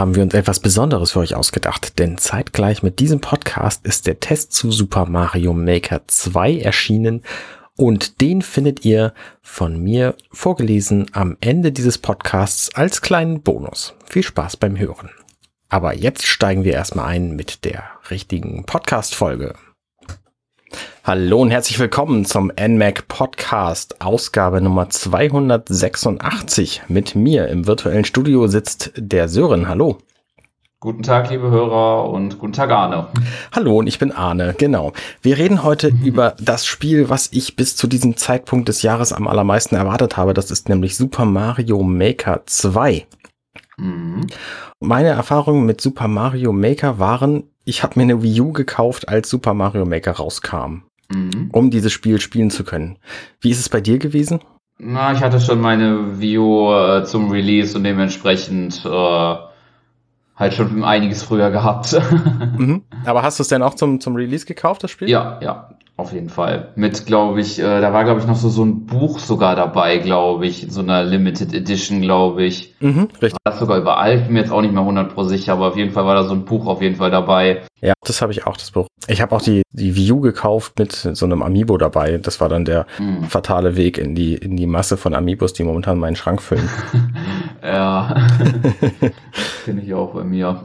Haben wir uns etwas Besonderes für euch ausgedacht, denn zeitgleich mit diesem Podcast ist der Test zu Super Mario Maker 2 erschienen und den findet ihr von mir vorgelesen am Ende dieses Podcasts als kleinen Bonus. Viel Spaß beim Hören. Aber jetzt steigen wir erstmal ein mit der richtigen Podcast-Folge. Hallo und herzlich willkommen zum NMAC Podcast, Ausgabe Nummer 286. Mit mir im virtuellen Studio sitzt der Sören. Hallo. Guten Tag, liebe Hörer und guten Tag, Arne. Hallo und ich bin Arne, genau. Wir reden heute mhm. über das Spiel, was ich bis zu diesem Zeitpunkt des Jahres am allermeisten erwartet habe. Das ist nämlich Super Mario Maker 2. Mhm. Meine Erfahrungen mit Super Mario Maker waren, ich habe mir eine Wii U gekauft, als Super Mario Maker rauskam mhm. um dieses Spiel spielen zu können. Wie ist es bei dir gewesen? Na, ich hatte schon meine View äh, zum Release und dementsprechend äh, halt schon einiges früher gehabt. mhm. Aber hast du es denn auch zum, zum Release gekauft, das Spiel? Ja, ja. Auf jeden Fall. Mit, glaube ich, äh, da war, glaube ich, noch so, so ein Buch sogar dabei, glaube ich, in so einer Limited Edition, glaube ich. Mhm, richtig. War das sogar überall, ich bin mir jetzt auch nicht mehr 100% sicher, aber auf jeden Fall war da so ein Buch auf jeden Fall dabei. Ja, das habe ich auch, das Buch. Ich habe auch die, die View gekauft mit so einem Amiibo dabei. Das war dann der mhm. fatale Weg in die, in die Masse von Amiibos, die momentan meinen Schrank füllen. ja, finde ich auch bei mir.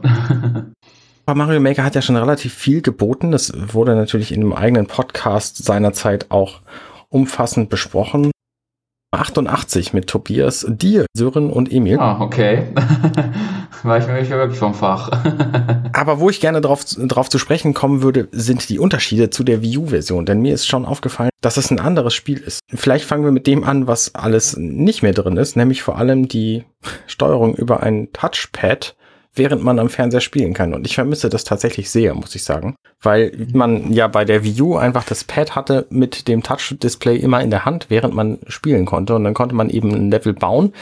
Mario Maker hat ja schon relativ viel geboten. Das wurde natürlich in einem eigenen Podcast seinerzeit auch umfassend besprochen. 88 mit Tobias, dir, Sören und Emil. Ah, okay. War ich mir wirklich vom Fach. Aber wo ich gerne drauf, drauf zu sprechen kommen würde, sind die Unterschiede zu der Wii U-Version. Denn mir ist schon aufgefallen, dass es ein anderes Spiel ist. Vielleicht fangen wir mit dem an, was alles nicht mehr drin ist, nämlich vor allem die Steuerung über ein Touchpad während man am Fernseher spielen kann. Und ich vermisse das tatsächlich sehr, muss ich sagen. Weil man ja bei der Wii U einfach das Pad hatte mit dem Touch-Display immer in der Hand, während man spielen konnte. Und dann konnte man eben ein Level bauen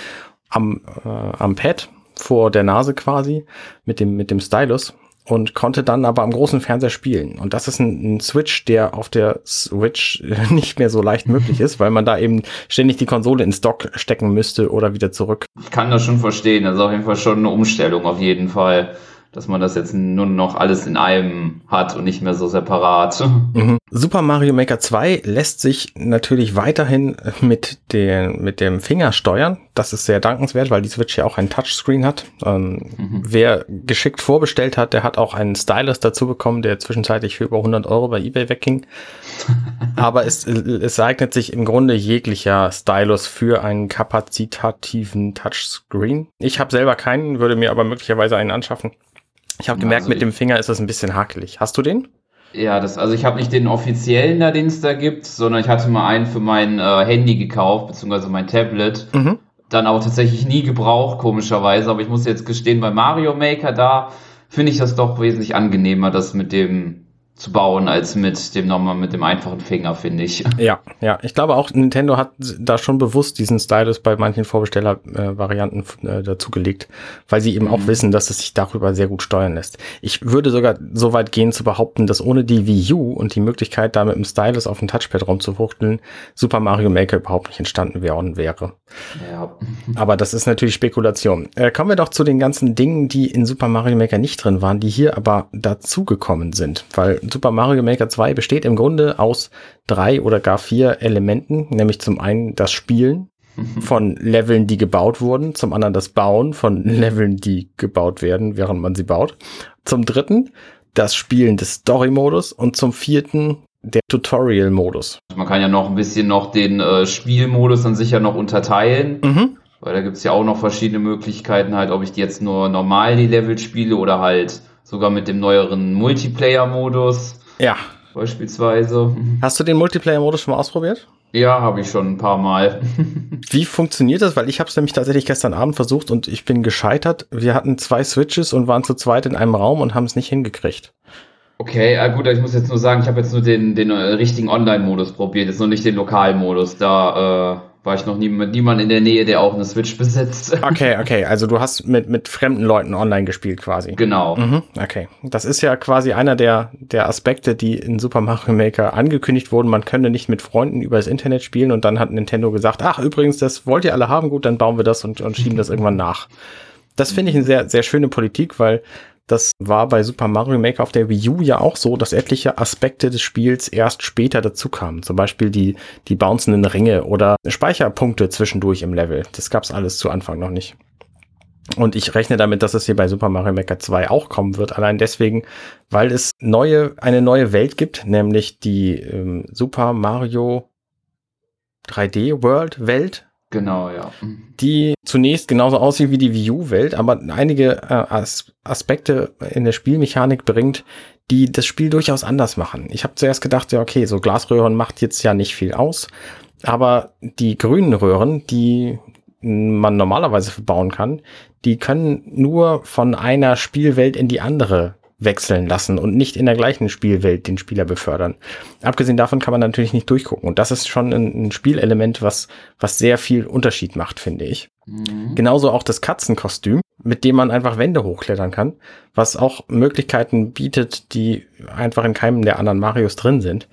am, äh, am Pad vor der Nase quasi mit dem, mit dem Stylus und konnte dann aber am großen Fernseher spielen. Und das ist ein, ein, Switch, der auf der Switch nicht mehr so leicht möglich ist, weil man da eben ständig die Konsole ins Dock stecken müsste oder wieder zurück. Ich kann das schon verstehen. Das ist auf jeden Fall schon eine Umstellung auf jeden Fall dass man das jetzt nur noch alles in einem hat und nicht mehr so separat. Mhm. Super Mario Maker 2 lässt sich natürlich weiterhin mit, den, mit dem Finger steuern. Das ist sehr dankenswert, weil die Switch ja auch ein Touchscreen hat. Ähm, mhm. Wer geschickt vorbestellt hat, der hat auch einen Stylus dazu bekommen, der zwischenzeitlich für über 100 Euro bei eBay wegging. Aber es, es eignet sich im Grunde jeglicher Stylus für einen kapazitativen Touchscreen. Ich habe selber keinen, würde mir aber möglicherweise einen anschaffen. Ich habe gemerkt, also mit dem Finger ist das ein bisschen hakelig. Hast du den? Ja, das, also ich habe nicht den offiziellen da, den es da gibt, sondern ich hatte mal einen für mein äh, Handy gekauft, beziehungsweise mein Tablet. Mhm. Dann aber tatsächlich nie gebraucht, komischerweise. Aber ich muss jetzt gestehen, bei Mario Maker da finde ich das doch wesentlich angenehmer, das mit dem zu bauen als mit dem nochmal mit dem einfachen Finger, finde ich. Ja, ja. Ich glaube auch, Nintendo hat da schon bewusst diesen Stylus bei manchen Vorbesteller-Varianten äh, dazugelegt, weil sie eben mhm. auch wissen, dass es sich darüber sehr gut steuern lässt. Ich würde sogar so weit gehen zu behaupten, dass ohne die Wii U und die Möglichkeit, da mit dem Stylus auf dem Touchpad rumzufuchteln, Super Mario Maker überhaupt nicht entstanden wäre. wäre. Ja. Aber das ist natürlich Spekulation. Äh, kommen wir doch zu den ganzen Dingen, die in Super Mario Maker nicht drin waren, die hier aber dazugekommen sind, weil Super Mario Maker 2 besteht im Grunde aus drei oder gar vier Elementen, nämlich zum einen das Spielen von Leveln, die gebaut wurden, zum anderen das Bauen von Leveln, die gebaut werden, während man sie baut, zum dritten das Spielen des Story-Modus und zum vierten der Tutorial-Modus. Man kann ja noch ein bisschen noch den äh, Spielmodus an sich ja noch unterteilen. Mhm. Weil da gibt es ja auch noch verschiedene Möglichkeiten, halt, ob ich die jetzt nur normal die Level spiele oder halt sogar mit dem neueren Multiplayer-Modus. Ja. Beispielsweise. Hast du den Multiplayer-Modus schon mal ausprobiert? Ja, habe ich schon ein paar Mal. Wie funktioniert das? Weil ich habe es nämlich tatsächlich gestern Abend versucht und ich bin gescheitert. Wir hatten zwei Switches und waren zu zweit in einem Raum und haben es nicht hingekriegt. Okay, äh gut, ich muss jetzt nur sagen, ich habe jetzt nur den, den äh, richtigen Online-Modus probiert, jetzt noch nicht den Lokal-Modus. Da äh, war ich noch nie mit niemandem in der Nähe, der auch eine Switch besitzt. Okay, okay, also du hast mit, mit fremden Leuten online gespielt quasi. Genau. Mhm, okay. Das ist ja quasi einer der, der Aspekte, die in Super Mario Maker angekündigt wurden. Man könne nicht mit Freunden über das Internet spielen und dann hat Nintendo gesagt, ach übrigens, das wollt ihr alle haben, gut, dann bauen wir das und, und schieben das irgendwann nach. Das finde ich eine sehr, sehr schöne Politik, weil das war bei Super Mario Maker auf der Wii U ja auch so, dass etliche Aspekte des Spiels erst später dazu kamen. Zum Beispiel die, die bouncenden Ringe oder Speicherpunkte zwischendurch im Level. Das gab's alles zu Anfang noch nicht. Und ich rechne damit, dass es hier bei Super Mario Maker 2 auch kommen wird. Allein deswegen, weil es neue, eine neue Welt gibt, nämlich die ähm, Super Mario 3D World Welt. Genau, ja. Die zunächst genauso aussieht wie die Wii U-Welt, aber einige äh, As Aspekte in der Spielmechanik bringt, die das Spiel durchaus anders machen. Ich habe zuerst gedacht, ja, okay, so Glasröhren macht jetzt ja nicht viel aus, aber die grünen Röhren, die man normalerweise verbauen kann, die können nur von einer Spielwelt in die andere wechseln lassen und nicht in der gleichen Spielwelt den Spieler befördern. Abgesehen davon kann man natürlich nicht durchgucken. Und das ist schon ein, ein Spielelement, was, was sehr viel Unterschied macht, finde ich. Mhm. Genauso auch das Katzenkostüm, mit dem man einfach Wände hochklettern kann, was auch Möglichkeiten bietet, die einfach in keinem der anderen Marios drin sind.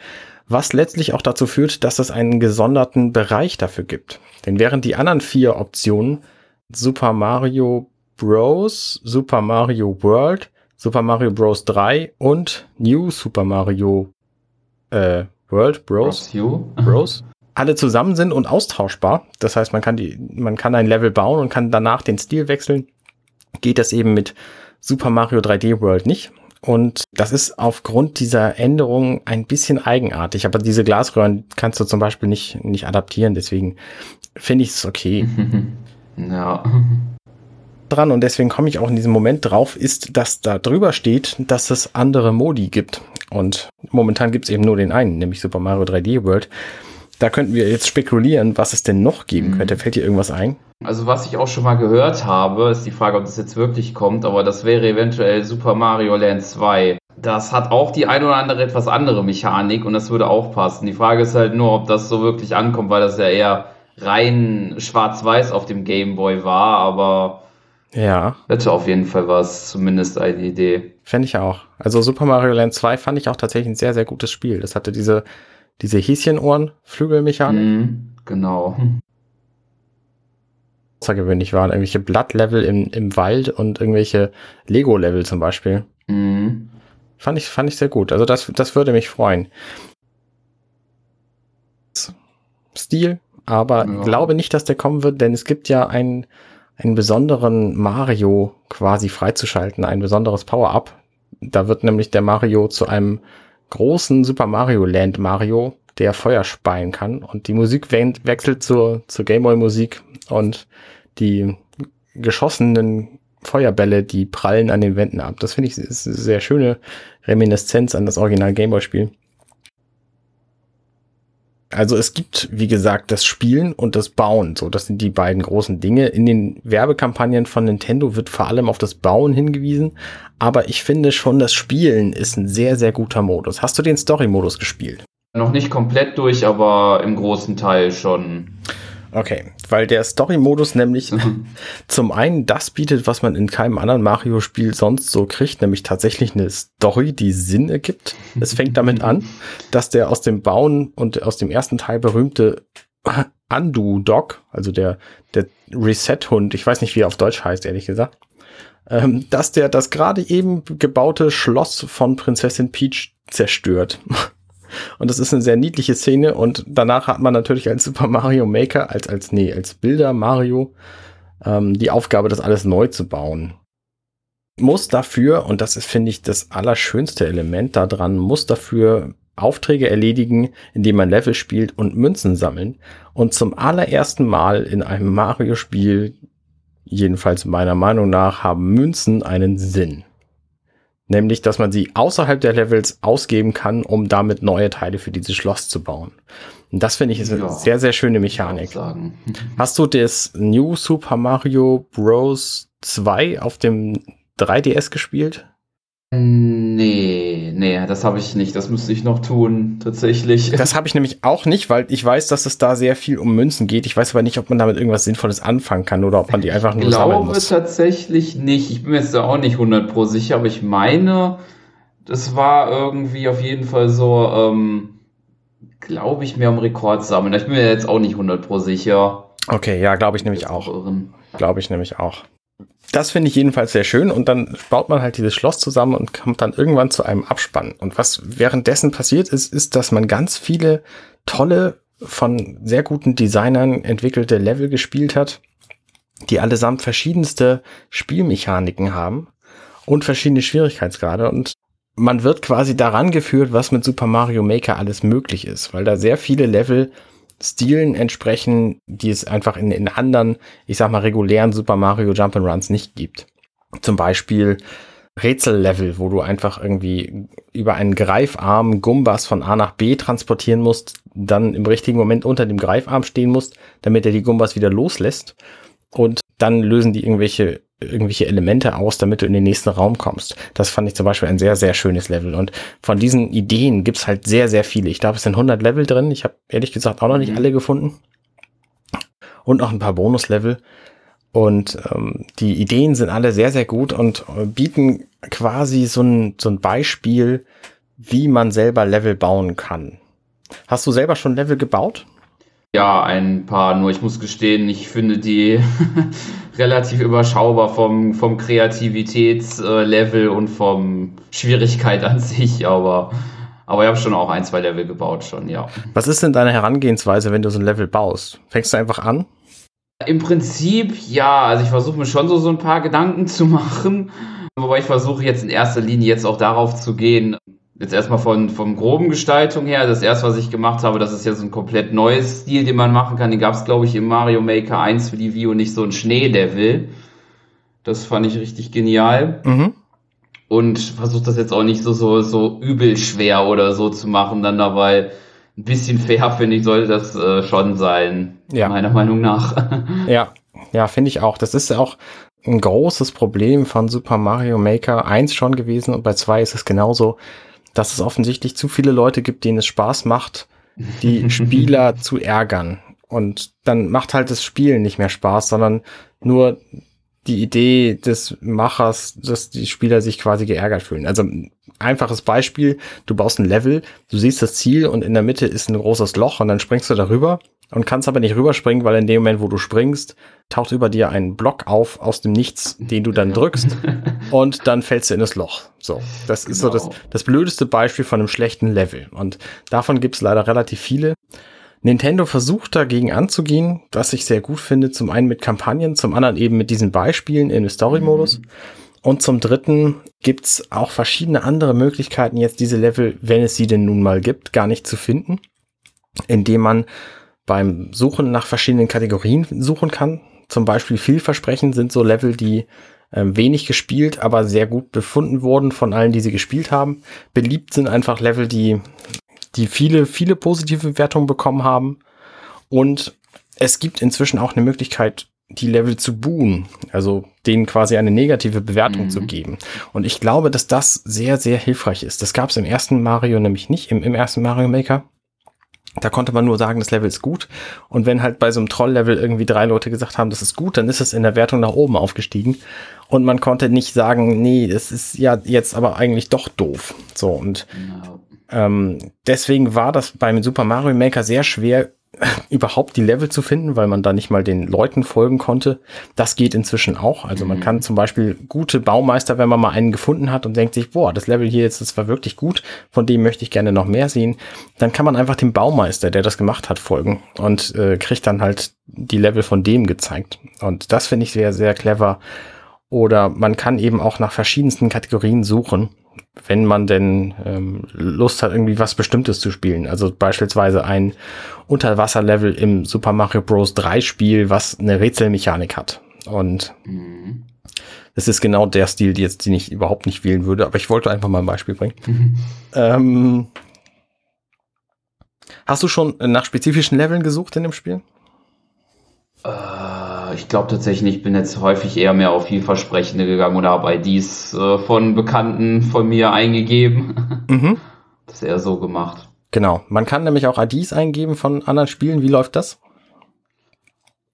Was letztlich auch dazu führt, dass es einen gesonderten Bereich dafür gibt. Denn während die anderen vier Optionen Super Mario Bros., Super Mario World, Super Mario Bros. 3 und New Super Mario äh, World Bros. Bros. alle zusammen sind und austauschbar. Das heißt, man kann die, man kann ein Level bauen und kann danach den Stil wechseln. Geht das eben mit Super Mario 3D World nicht. Und das ist aufgrund dieser Änderung ein bisschen eigenartig. Aber diese Glasröhren kannst du zum Beispiel nicht, nicht adaptieren. Deswegen finde ich es okay. Ja dran und deswegen komme ich auch in diesem Moment drauf, ist, dass da drüber steht, dass es andere Modi gibt. Und momentan gibt es eben nur den einen, nämlich Super Mario 3D World. Da könnten wir jetzt spekulieren, was es denn noch geben mhm. könnte. Fällt dir irgendwas ein? Also was ich auch schon mal gehört habe, ist die Frage, ob das jetzt wirklich kommt, aber das wäre eventuell Super Mario Land 2. Das hat auch die ein oder andere etwas andere Mechanik und das würde auch passen. Die Frage ist halt nur, ob das so wirklich ankommt, weil das ja eher rein schwarz-weiß auf dem Game Boy war, aber ja. Hätte auf jeden Fall was, zumindest eine Idee. Fände ich auch. Also Super Mario Land 2 fand ich auch tatsächlich ein sehr, sehr gutes Spiel. Das hatte diese, diese Häschenohren-Flügelmechanik. Mhm, genau. Außergewöhnlich waren irgendwelche Blattlevel im, im Wald und irgendwelche Lego-Level zum Beispiel. Mhm. Fand ich, fand ich sehr gut. Also das, das würde mich freuen. Stil, aber ja. glaube nicht, dass der kommen wird, denn es gibt ja ein einen besonderen Mario quasi freizuschalten, ein besonderes Power-Up. Da wird nämlich der Mario zu einem großen Super Mario Land Mario, der Feuer speien kann. Und die Musik wechselt zur, zur Gameboy Musik und die geschossenen Feuerbälle, die prallen an den Wänden ab. Das finde ich ist eine sehr schöne Reminiszenz an das Original Gameboy Spiel. Also es gibt, wie gesagt, das Spielen und das Bauen. So, das sind die beiden großen Dinge. In den Werbekampagnen von Nintendo wird vor allem auf das Bauen hingewiesen. Aber ich finde schon, das Spielen ist ein sehr, sehr guter Modus. Hast du den Story-Modus gespielt? Noch nicht komplett durch, aber im großen Teil schon. Okay, weil der Story-Modus nämlich mhm. zum einen das bietet, was man in keinem anderen Mario-Spiel sonst so kriegt, nämlich tatsächlich eine Story, die Sinn ergibt. Es fängt damit an, dass der aus dem Bauen und aus dem ersten Teil berühmte Undo-Dog, also der, der Reset-Hund, ich weiß nicht, wie er auf Deutsch heißt, ehrlich gesagt, ähm, dass der das gerade eben gebaute Schloss von Prinzessin Peach zerstört. Und das ist eine sehr niedliche Szene. Und danach hat man natürlich als Super Mario Maker, als, als, nee, als Bilder Mario, ähm, die Aufgabe, das alles neu zu bauen. Muss dafür, und das ist, finde ich, das allerschönste Element daran, muss dafür Aufträge erledigen, indem man Level spielt und Münzen sammeln. Und zum allerersten Mal in einem Mario-Spiel, jedenfalls meiner Meinung nach, haben Münzen einen Sinn nämlich dass man sie außerhalb der Levels ausgeben kann, um damit neue Teile für dieses Schloss zu bauen. Und das finde ich ist ja, eine sehr, sehr schöne Mechanik. Hast du das New Super Mario Bros. 2 auf dem 3DS gespielt? Nee, nee, das habe ich nicht. Das müsste ich noch tun, tatsächlich. Das habe ich nämlich auch nicht, weil ich weiß, dass es da sehr viel um Münzen geht. Ich weiß aber nicht, ob man damit irgendwas Sinnvolles anfangen kann oder ob man die einfach nur ich sammeln muss. Ich glaube tatsächlich nicht. Ich bin mir jetzt da auch nicht 100 pro sicher, aber ich meine, das war irgendwie auf jeden Fall so, ähm, glaube ich, mehr um Rekord sammeln. Ich bin mir jetzt auch nicht 100 pro sicher. Okay, ja, glaube ich nämlich auch. Glaube ich nämlich auch. Das finde ich jedenfalls sehr schön und dann baut man halt dieses Schloss zusammen und kommt dann irgendwann zu einem Abspann. Und was währenddessen passiert ist, ist, dass man ganz viele tolle, von sehr guten Designern entwickelte Level gespielt hat, die allesamt verschiedenste Spielmechaniken haben und verschiedene Schwierigkeitsgrade und man wird quasi daran geführt, was mit Super Mario Maker alles möglich ist, weil da sehr viele Level Stilen entsprechen, die es einfach in, in anderen, ich sag mal, regulären Super Mario Jump'n'Runs nicht gibt. Zum Beispiel Rätsellevel, wo du einfach irgendwie über einen Greifarm Gumbas von A nach B transportieren musst, dann im richtigen Moment unter dem Greifarm stehen musst, damit er die Gumbas wieder loslässt. Und dann lösen die irgendwelche irgendwelche Elemente aus, damit du in den nächsten Raum kommst. Das fand ich zum Beispiel ein sehr, sehr schönes Level. Und von diesen Ideen gibt's halt sehr, sehr viele. Ich glaube, es sind 100 Level drin. Ich habe ehrlich gesagt auch noch nicht mhm. alle gefunden. Und noch ein paar Bonuslevel. Und ähm, die Ideen sind alle sehr, sehr gut und äh, bieten quasi so ein, so ein Beispiel, wie man selber Level bauen kann. Hast du selber schon Level gebaut? Ja, ein paar, nur ich muss gestehen, ich finde die relativ überschaubar vom, vom Kreativitätslevel und vom Schwierigkeit an sich, aber, aber ich habe schon auch ein, zwei Level gebaut schon, ja. Was ist denn deine Herangehensweise, wenn du so ein Level baust? Fängst du einfach an? Im Prinzip, ja, also ich versuche mir schon so, so ein paar Gedanken zu machen, wobei ich versuche jetzt in erster Linie jetzt auch darauf zu gehen, Jetzt erstmal von, vom groben Gestaltung her, das erste, was ich gemacht habe, das ist ja so ein komplett neues Stil, den man machen kann. Den gab es, glaube ich, im Mario Maker 1 für die Wii und nicht so ein Schneelevel. Das fand ich richtig genial. Mhm. Und versuche das jetzt auch nicht so, so, so übel schwer oder so zu machen, dann dabei ein bisschen fair, finde ich, sollte das äh, schon sein. Ja. Meiner Meinung nach. ja, ja, finde ich auch. Das ist auch ein großes Problem von Super Mario Maker 1 schon gewesen und bei 2 ist es genauso dass es offensichtlich zu viele Leute gibt, denen es Spaß macht, die Spieler zu ärgern. Und dann macht halt das Spielen nicht mehr Spaß, sondern nur die Idee des Machers, dass die Spieler sich quasi geärgert fühlen. Also einfaches Beispiel, du baust ein Level, du siehst das Ziel und in der Mitte ist ein großes Loch und dann springst du darüber und kannst aber nicht rüberspringen, weil in dem Moment, wo du springst, taucht über dir ein Block auf aus dem Nichts, den du dann drückst und dann fällst du in das Loch. So, das genau. ist so das, genau. das blödeste Beispiel von einem schlechten Level und davon gibt es leider relativ viele. Nintendo versucht dagegen anzugehen, was ich sehr gut finde, zum einen mit Kampagnen, zum anderen eben mit diesen Beispielen im Story-Modus. Mhm. Und zum dritten gibt's auch verschiedene andere Möglichkeiten, jetzt diese Level, wenn es sie denn nun mal gibt, gar nicht zu finden, indem man beim Suchen nach verschiedenen Kategorien suchen kann. Zum Beispiel vielversprechend sind so Level, die äh, wenig gespielt, aber sehr gut befunden wurden von allen, die sie gespielt haben. Beliebt sind einfach Level, die, die viele, viele positive Bewertungen bekommen haben. Und es gibt inzwischen auch eine Möglichkeit, die Level zu buhen, also denen quasi eine negative Bewertung mhm. zu geben. Und ich glaube, dass das sehr, sehr hilfreich ist. Das gab es im ersten Mario nämlich nicht, im, im ersten Mario Maker. Da konnte man nur sagen, das Level ist gut. Und wenn halt bei so einem Troll-Level irgendwie drei Leute gesagt haben, das ist gut, dann ist es in der Wertung nach oben aufgestiegen. Und man konnte nicht sagen, nee, das ist ja jetzt aber eigentlich doch doof. So, und ähm, deswegen war das beim Super Mario Maker sehr schwer, überhaupt die Level zu finden, weil man da nicht mal den Leuten folgen konnte. Das geht inzwischen auch. Also man mhm. kann zum Beispiel gute Baumeister, wenn man mal einen gefunden hat und denkt sich, boah, das Level hier jetzt, das war wirklich gut, von dem möchte ich gerne noch mehr sehen, dann kann man einfach dem Baumeister, der das gemacht hat, folgen und äh, kriegt dann halt die Level von dem gezeigt. Und das finde ich sehr, sehr clever. Oder man kann eben auch nach verschiedensten Kategorien suchen wenn man denn ähm, Lust hat, irgendwie was Bestimmtes zu spielen. Also beispielsweise ein Unterwasserlevel im Super Mario Bros. 3 Spiel, was eine Rätselmechanik hat. Und mhm. das ist genau der Stil, die jetzt, den ich überhaupt nicht wählen würde, aber ich wollte einfach mal ein Beispiel bringen. Mhm. Ähm, hast du schon nach spezifischen Leveln gesucht in dem Spiel? Äh, ich glaube tatsächlich, ich bin jetzt häufig eher mehr auf vielversprechende gegangen oder habe IDs äh, von Bekannten von mir eingegeben. Mhm. Das ist eher so gemacht. Genau. Man kann nämlich auch IDs eingeben von anderen Spielen. Wie läuft das?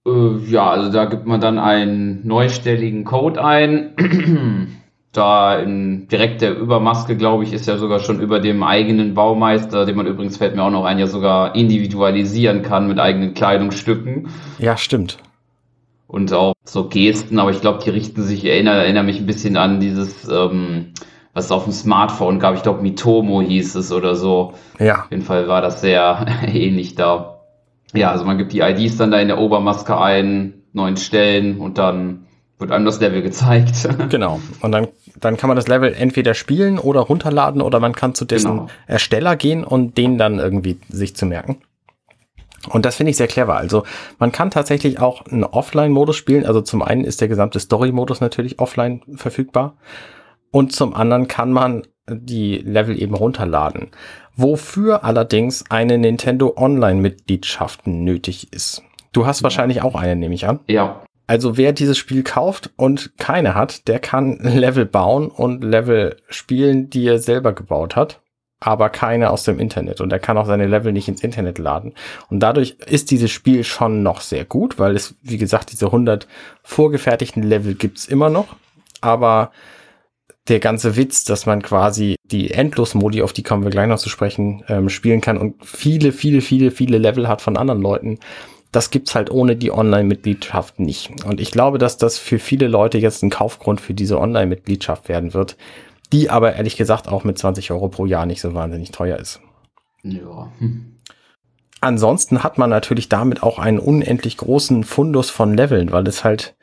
Äh, ja, also da gibt man dann einen neustelligen Code ein. da in direkt der Übermaske, glaube ich, ist ja sogar schon über dem eigenen Baumeister, den man übrigens fällt mir auch noch ein, ja sogar individualisieren kann mit eigenen Kleidungsstücken. Ja, stimmt. Und auch so Gesten, aber ich glaube, die richten sich, ich erinnere, mich ein bisschen an dieses, ähm, was auf dem Smartphone gab, ich glaube Mitomo hieß es oder so. Ja. Auf jeden Fall war das sehr ähnlich da. Ja, also man gibt die IDs dann da in der Obermaske ein, neun Stellen und dann wird einem das Level gezeigt. Genau. Und dann, dann kann man das Level entweder spielen oder runterladen oder man kann zu dessen genau. Ersteller gehen und den dann irgendwie sich zu merken. Und das finde ich sehr clever. Also man kann tatsächlich auch einen Offline-Modus spielen. Also zum einen ist der gesamte Story-Modus natürlich offline verfügbar. Und zum anderen kann man die Level eben runterladen. Wofür allerdings eine Nintendo Online-Mitgliedschaft nötig ist. Du hast wahrscheinlich auch eine, nehme ich an. Ja. Also wer dieses Spiel kauft und keine hat, der kann Level bauen und Level spielen, die er selber gebaut hat, aber keine aus dem Internet. Und er kann auch seine Level nicht ins Internet laden. Und dadurch ist dieses Spiel schon noch sehr gut, weil es, wie gesagt, diese 100 vorgefertigten Level gibt's immer noch. Aber der ganze Witz, dass man quasi die Endlos-Modi, auf die kommen wir gleich noch zu sprechen, ähm, spielen kann und viele, viele, viele, viele Level hat von anderen Leuten, das gibt's halt ohne die Online-Mitgliedschaft nicht. Und ich glaube, dass das für viele Leute jetzt ein Kaufgrund für diese Online-Mitgliedschaft werden wird, die aber ehrlich gesagt auch mit 20 Euro pro Jahr nicht so wahnsinnig teuer ist. Ja. Ansonsten hat man natürlich damit auch einen unendlich großen Fundus von Leveln, weil es halt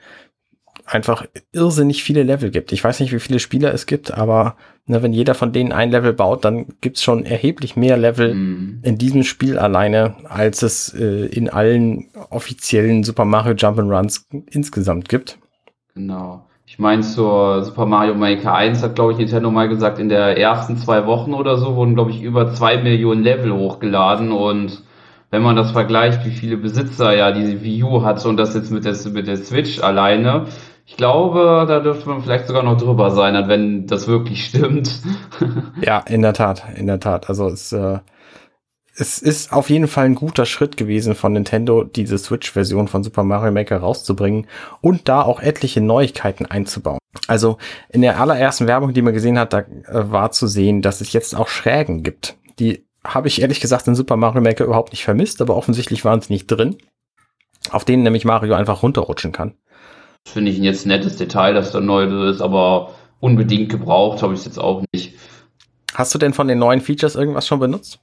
einfach irrsinnig viele Level gibt. Ich weiß nicht, wie viele Spieler es gibt, aber ne, wenn jeder von denen ein Level baut, dann gibt's schon erheblich mehr Level mhm. in diesem Spiel alleine, als es äh, in allen offiziellen Super Mario Jump'n'Runs insgesamt gibt. Genau. Ich meine, zur Super Mario Maker 1 hat, glaube ich, Nintendo mal gesagt, in der ersten zwei Wochen oder so wurden, glaube ich, über zwei Millionen Level hochgeladen und wenn man das vergleicht, wie viele Besitzer ja diese Wii U hatte und das jetzt mit der, mit der Switch alleine, ich glaube, da dürfte man vielleicht sogar noch drüber sein, wenn das wirklich stimmt. ja, in der Tat, in der Tat. Also es, äh, es ist auf jeden Fall ein guter Schritt gewesen von Nintendo, diese Switch-Version von Super Mario Maker rauszubringen und da auch etliche Neuigkeiten einzubauen. Also in der allerersten Werbung, die man gesehen hat, da äh, war zu sehen, dass es jetzt auch Schrägen gibt. Die habe ich ehrlich gesagt in Super Mario Maker überhaupt nicht vermisst, aber offensichtlich waren sie nicht drin, auf denen nämlich Mario einfach runterrutschen kann. Finde ich ein jetzt nettes Detail, dass da neu ist, aber unbedingt gebraucht habe ich es jetzt auch nicht. Hast du denn von den neuen Features irgendwas schon benutzt?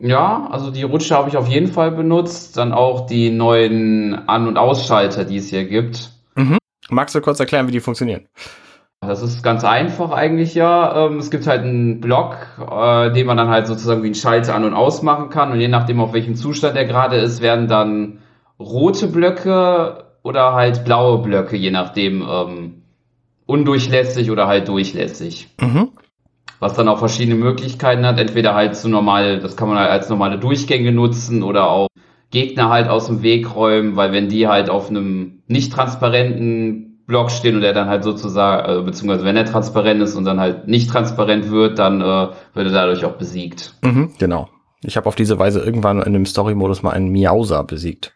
Ja, also die Rutsche habe ich auf jeden Fall benutzt. Dann auch die neuen An- und Ausschalter, die es hier gibt. Mhm. Magst du kurz erklären, wie die funktionieren? Das ist ganz einfach eigentlich ja. Ähm, es gibt halt einen Block, äh, den man dann halt sozusagen wie einen Schalter an- und ausmachen kann. Und je nachdem, auf welchem Zustand der gerade ist, werden dann rote Blöcke oder halt blaue Blöcke, je nachdem, ähm, undurchlässig oder halt durchlässig. Mhm. Was dann auch verschiedene Möglichkeiten hat. Entweder halt so normal, das kann man halt als normale Durchgänge nutzen oder auch Gegner halt aus dem Weg räumen, weil wenn die halt auf einem nicht transparenten Block stehen und der dann halt sozusagen, äh, beziehungsweise wenn er transparent ist und dann halt nicht transparent wird, dann äh, wird er dadurch auch besiegt. Mhm, genau. Ich habe auf diese Weise irgendwann in dem Story-Modus mal einen Miauser besiegt.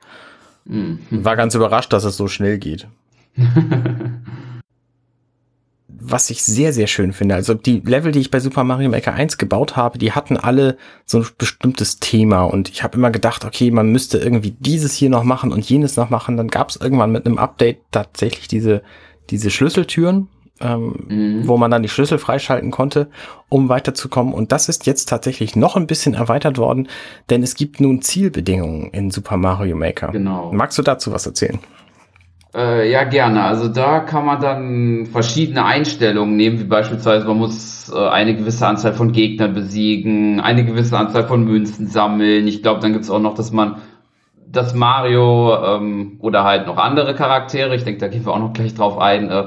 Mhm. War ganz überrascht, dass es so schnell geht. Was ich sehr, sehr schön finde, also die Level, die ich bei Super Mario Maker 1 gebaut habe, die hatten alle so ein bestimmtes Thema und ich habe immer gedacht, okay, man müsste irgendwie dieses hier noch machen und jenes noch machen. Dann gab es irgendwann mit einem Update tatsächlich diese, diese Schlüsseltüren, ähm, mhm. wo man dann die Schlüssel freischalten konnte, um weiterzukommen. Und das ist jetzt tatsächlich noch ein bisschen erweitert worden, denn es gibt nun Zielbedingungen in Super Mario Maker. Genau. Magst du dazu was erzählen? Äh, ja, gerne. Also da kann man dann verschiedene Einstellungen nehmen, wie beispielsweise man muss äh, eine gewisse Anzahl von Gegnern besiegen, eine gewisse Anzahl von Münzen sammeln. Ich glaube, dann gibt es auch noch, dass man dass Mario ähm, oder halt noch andere Charaktere, ich denke, da gehen wir auch noch gleich drauf ein, äh,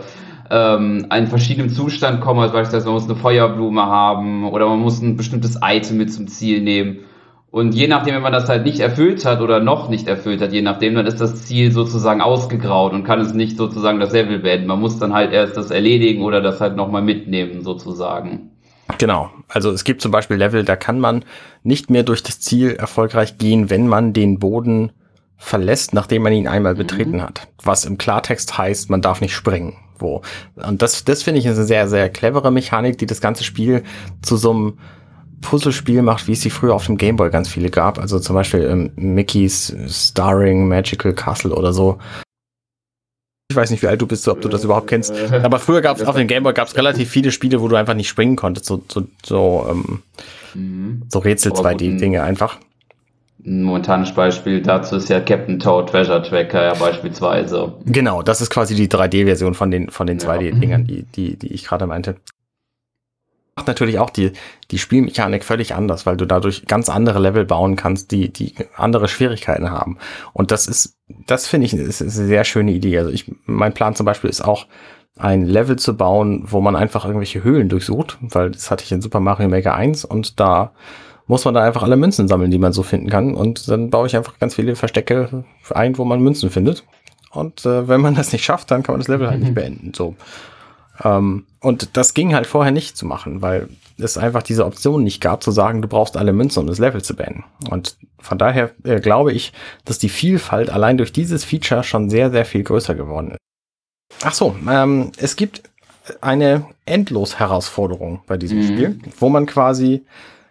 ähm, einen verschiedenen Zustand kommen. Also beispielsweise man muss eine Feuerblume haben oder man muss ein bestimmtes Item mit zum Ziel nehmen. Und je nachdem, wenn man das halt nicht erfüllt hat oder noch nicht erfüllt hat, je nachdem, dann ist das Ziel sozusagen ausgegraut und kann es nicht sozusagen das Level beenden. Man muss dann halt erst das erledigen oder das halt nochmal mitnehmen, sozusagen. Genau. Also es gibt zum Beispiel Level, da kann man nicht mehr durch das Ziel erfolgreich gehen, wenn man den Boden verlässt, nachdem man ihn einmal mhm. betreten hat. Was im Klartext heißt, man darf nicht springen wo. Und das, das finde ich eine sehr, sehr clevere Mechanik, die das ganze Spiel zu so einem Puzzlespiel macht, wie es sie früher auf dem Gameboy ganz viele gab. Also zum Beispiel ähm, Mickey's Starring Magical Castle oder so. Ich weiß nicht, wie alt du bist, ob du das überhaupt kennst. Aber früher gab es auf dem Gameboy gab es relativ viele Spiele, wo du einfach nicht springen konntest. So, so, so, ähm, mhm. so Rätsel 2D-Dinge einfach. Ein momentanes Beispiel dazu ist ja Captain Toad Treasure Tracker ja beispielsweise. Genau, das ist quasi die 3D-Version von den, von den 2D-Dingern, die, die, die ich gerade meinte macht natürlich auch die, die Spielmechanik völlig anders, weil du dadurch ganz andere Level bauen kannst, die, die andere Schwierigkeiten haben. Und das ist, das finde ich, ist, ist eine sehr schöne Idee. Also ich, mein Plan zum Beispiel ist auch, ein Level zu bauen, wo man einfach irgendwelche Höhlen durchsucht, weil das hatte ich in Super Mario Maker 1 und da muss man da einfach alle Münzen sammeln, die man so finden kann. Und dann baue ich einfach ganz viele Verstecke ein, wo man Münzen findet. Und äh, wenn man das nicht schafft, dann kann man das Level halt nicht beenden. So. Ähm, und das ging halt vorher nicht zu machen, weil es einfach diese Option nicht gab, zu sagen, du brauchst alle Münzen, um das Level zu beenden. Und von daher äh, glaube ich, dass die Vielfalt allein durch dieses Feature schon sehr, sehr viel größer geworden ist. Ach so, ähm, es gibt eine Endlos-Herausforderung bei diesem mhm. Spiel, wo man quasi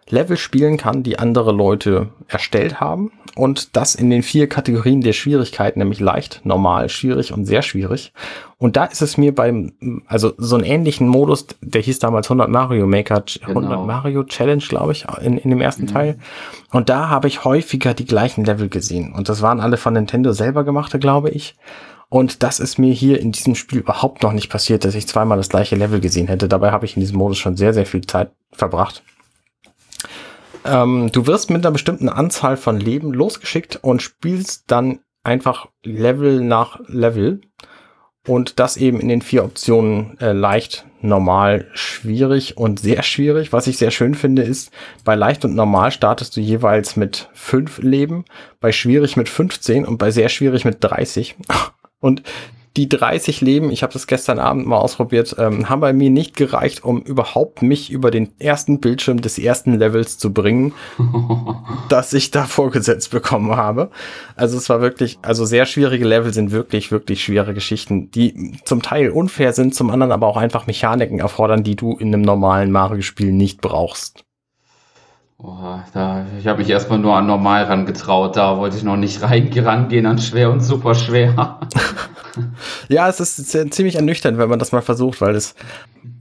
Level spielen kann, die andere Leute erstellt haben. Und das in den vier Kategorien der Schwierigkeit, nämlich leicht, normal, schwierig und sehr schwierig. Und da ist es mir beim, also so einen ähnlichen Modus, der hieß damals 100 Mario Maker, 100 genau. Mario Challenge, glaube ich, in, in dem ersten mhm. Teil. Und da habe ich häufiger die gleichen Level gesehen. Und das waren alle von Nintendo selber gemachte, glaube ich. Und das ist mir hier in diesem Spiel überhaupt noch nicht passiert, dass ich zweimal das gleiche Level gesehen hätte. Dabei habe ich in diesem Modus schon sehr, sehr viel Zeit verbracht. Ähm, du wirst mit einer bestimmten Anzahl von Leben losgeschickt und spielst dann einfach Level nach Level. Und das eben in den vier Optionen äh, leicht, normal, schwierig und sehr schwierig. Was ich sehr schön finde, ist, bei leicht und normal startest du jeweils mit fünf Leben, bei schwierig mit 15 und bei sehr schwierig mit 30. Und die 30 Leben, ich habe das gestern Abend mal ausprobiert, ähm, haben bei mir nicht gereicht, um überhaupt mich über den ersten Bildschirm des ersten Levels zu bringen, das ich da vorgesetzt bekommen habe. Also es war wirklich, also sehr schwierige Level sind wirklich, wirklich schwere Geschichten, die zum Teil unfair sind, zum anderen aber auch einfach Mechaniken erfordern, die du in einem normalen Mario-Spiel nicht brauchst. Oh, da, ich habe mich erstmal nur an normal rangetraut, da wollte ich noch nicht rein, rangehen an schwer und super schwer. ja, es ist ziemlich ernüchternd, wenn man das mal versucht, weil es,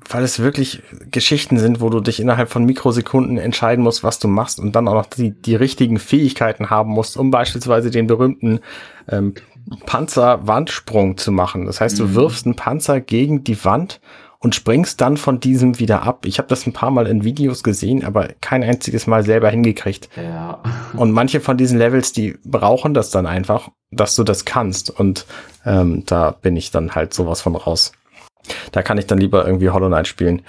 weil es wirklich Geschichten sind, wo du dich innerhalb von Mikrosekunden entscheiden musst, was du machst und dann auch noch die, die richtigen Fähigkeiten haben musst, um beispielsweise den berühmten ähm, Panzerwandsprung zu machen. Das heißt, du mhm. wirfst einen Panzer gegen die Wand und springst dann von diesem wieder ab. Ich habe das ein paar Mal in Videos gesehen, aber kein einziges Mal selber hingekriegt. Ja. Und manche von diesen Levels, die brauchen das dann einfach, dass du das kannst. Und ähm, da bin ich dann halt sowas von raus. Da kann ich dann lieber irgendwie Hollow Knight spielen.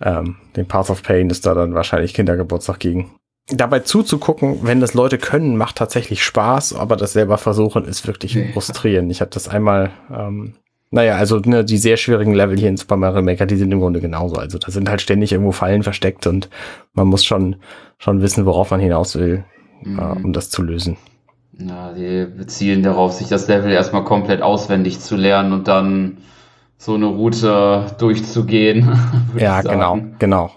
Ähm, den Path of Pain ist da dann wahrscheinlich Kindergeburtstag gegen. Dabei zuzugucken, wenn das Leute können, macht tatsächlich Spaß, aber das selber versuchen ist wirklich frustrierend. Ich habe das einmal ähm, naja, also ne, die sehr schwierigen Level hier in Super Mario Maker, die sind im Grunde genauso. Also da sind halt ständig irgendwo Fallen versteckt und man muss schon, schon wissen, worauf man hinaus will, mhm. äh, um das zu lösen. Ja, die bezielen darauf, sich das Level erstmal komplett auswendig zu lernen und dann so eine Route durchzugehen. ja, genau, genau.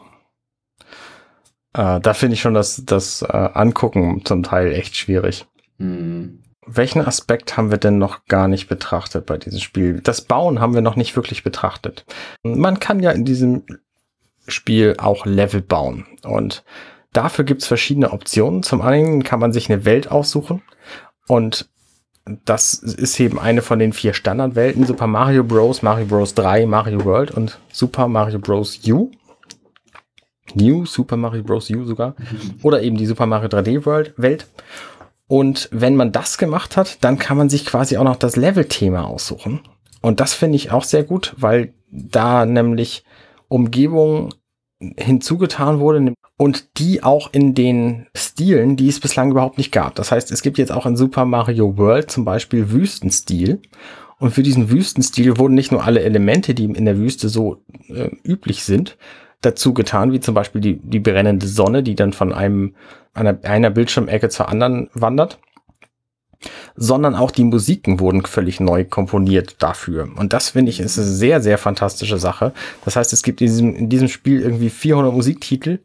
Äh, da finde ich schon das, das äh, Angucken zum Teil echt schwierig. Mhm. Welchen Aspekt haben wir denn noch gar nicht betrachtet bei diesem Spiel? Das Bauen haben wir noch nicht wirklich betrachtet. Man kann ja in diesem Spiel auch Level bauen und dafür gibt es verschiedene Optionen. Zum einen kann man sich eine Welt aussuchen und das ist eben eine von den vier Standardwelten. Super Mario Bros., Mario Bros. 3, Mario World und Super Mario Bros. U. New Super Mario Bros. U sogar. Oder eben die Super Mario 3D World Welt. Und wenn man das gemacht hat, dann kann man sich quasi auch noch das Level-Thema aussuchen. Und das finde ich auch sehr gut, weil da nämlich Umgebung hinzugetan wurde und die auch in den Stilen, die es bislang überhaupt nicht gab. Das heißt, es gibt jetzt auch in Super Mario World zum Beispiel Wüstenstil. Und für diesen Wüstenstil wurden nicht nur alle Elemente, die in der Wüste so äh, üblich sind, dazu getan, wie zum Beispiel die, die brennende Sonne, die dann von einem, einer, einer Bildschirmecke zur anderen wandert, sondern auch die Musiken wurden völlig neu komponiert dafür. Und das finde ich ist eine sehr, sehr fantastische Sache. Das heißt, es gibt in diesem, in diesem Spiel irgendwie 400 Musiktitel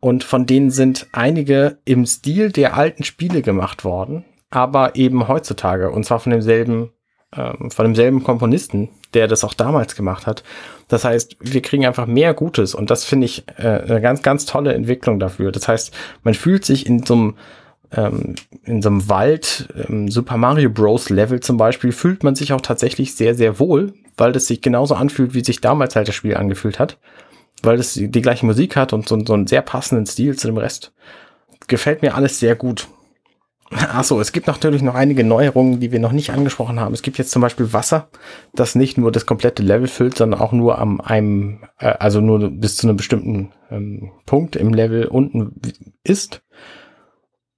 und von denen sind einige im Stil der alten Spiele gemacht worden, aber eben heutzutage und zwar von demselben ähm, von demselben Komponisten, der das auch damals gemacht hat. Das heißt, wir kriegen einfach mehr Gutes und das finde ich äh, eine ganz, ganz tolle Entwicklung dafür. Das heißt, man fühlt sich in so einem ähm, in so einem Wald, ähm, Super Mario Bros. Level zum Beispiel, fühlt man sich auch tatsächlich sehr, sehr wohl, weil das sich genauso anfühlt, wie sich damals halt das Spiel angefühlt hat. Weil es die, die gleiche Musik hat und so, so einen sehr passenden Stil zu dem Rest. Gefällt mir alles sehr gut. Achso, es gibt natürlich noch einige Neuerungen, die wir noch nicht angesprochen haben. Es gibt jetzt zum Beispiel Wasser, das nicht nur das komplette Level füllt, sondern auch nur am einem, äh, also nur bis zu einem bestimmten ähm, Punkt im Level unten ist.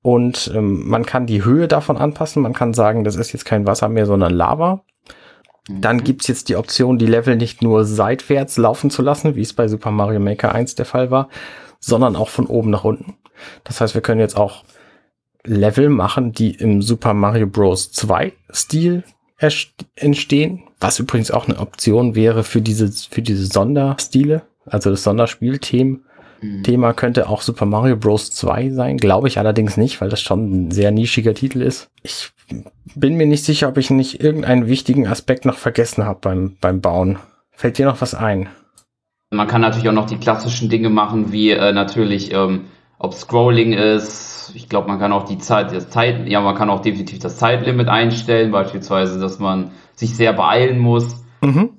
Und ähm, man kann die Höhe davon anpassen. Man kann sagen, das ist jetzt kein Wasser mehr, sondern Lava. Dann mhm. gibt's jetzt die Option, die Level nicht nur seitwärts laufen zu lassen, wie es bei Super Mario Maker 1 der Fall war, sondern auch von oben nach unten. Das heißt, wir können jetzt auch Level machen, die im Super Mario Bros. 2 Stil entstehen, was übrigens auch eine Option wäre für diese, für diese Sonderstile, also das Sonderspielthema. Mhm. Thema könnte auch Super Mario Bros. 2 sein, glaube ich allerdings nicht, weil das schon ein sehr nischiger Titel ist. Ich bin mir nicht sicher, ob ich nicht irgendeinen wichtigen Aspekt noch vergessen habe beim, beim Bauen. Fällt dir noch was ein? Man kann natürlich auch noch die klassischen Dinge machen, wie äh, natürlich, ähm, ob Scrolling ist, ich glaube, man kann auch die Zeit, das Zeit, ja, man kann auch definitiv das Zeitlimit einstellen, beispielsweise, dass man sich sehr beeilen muss. Mhm.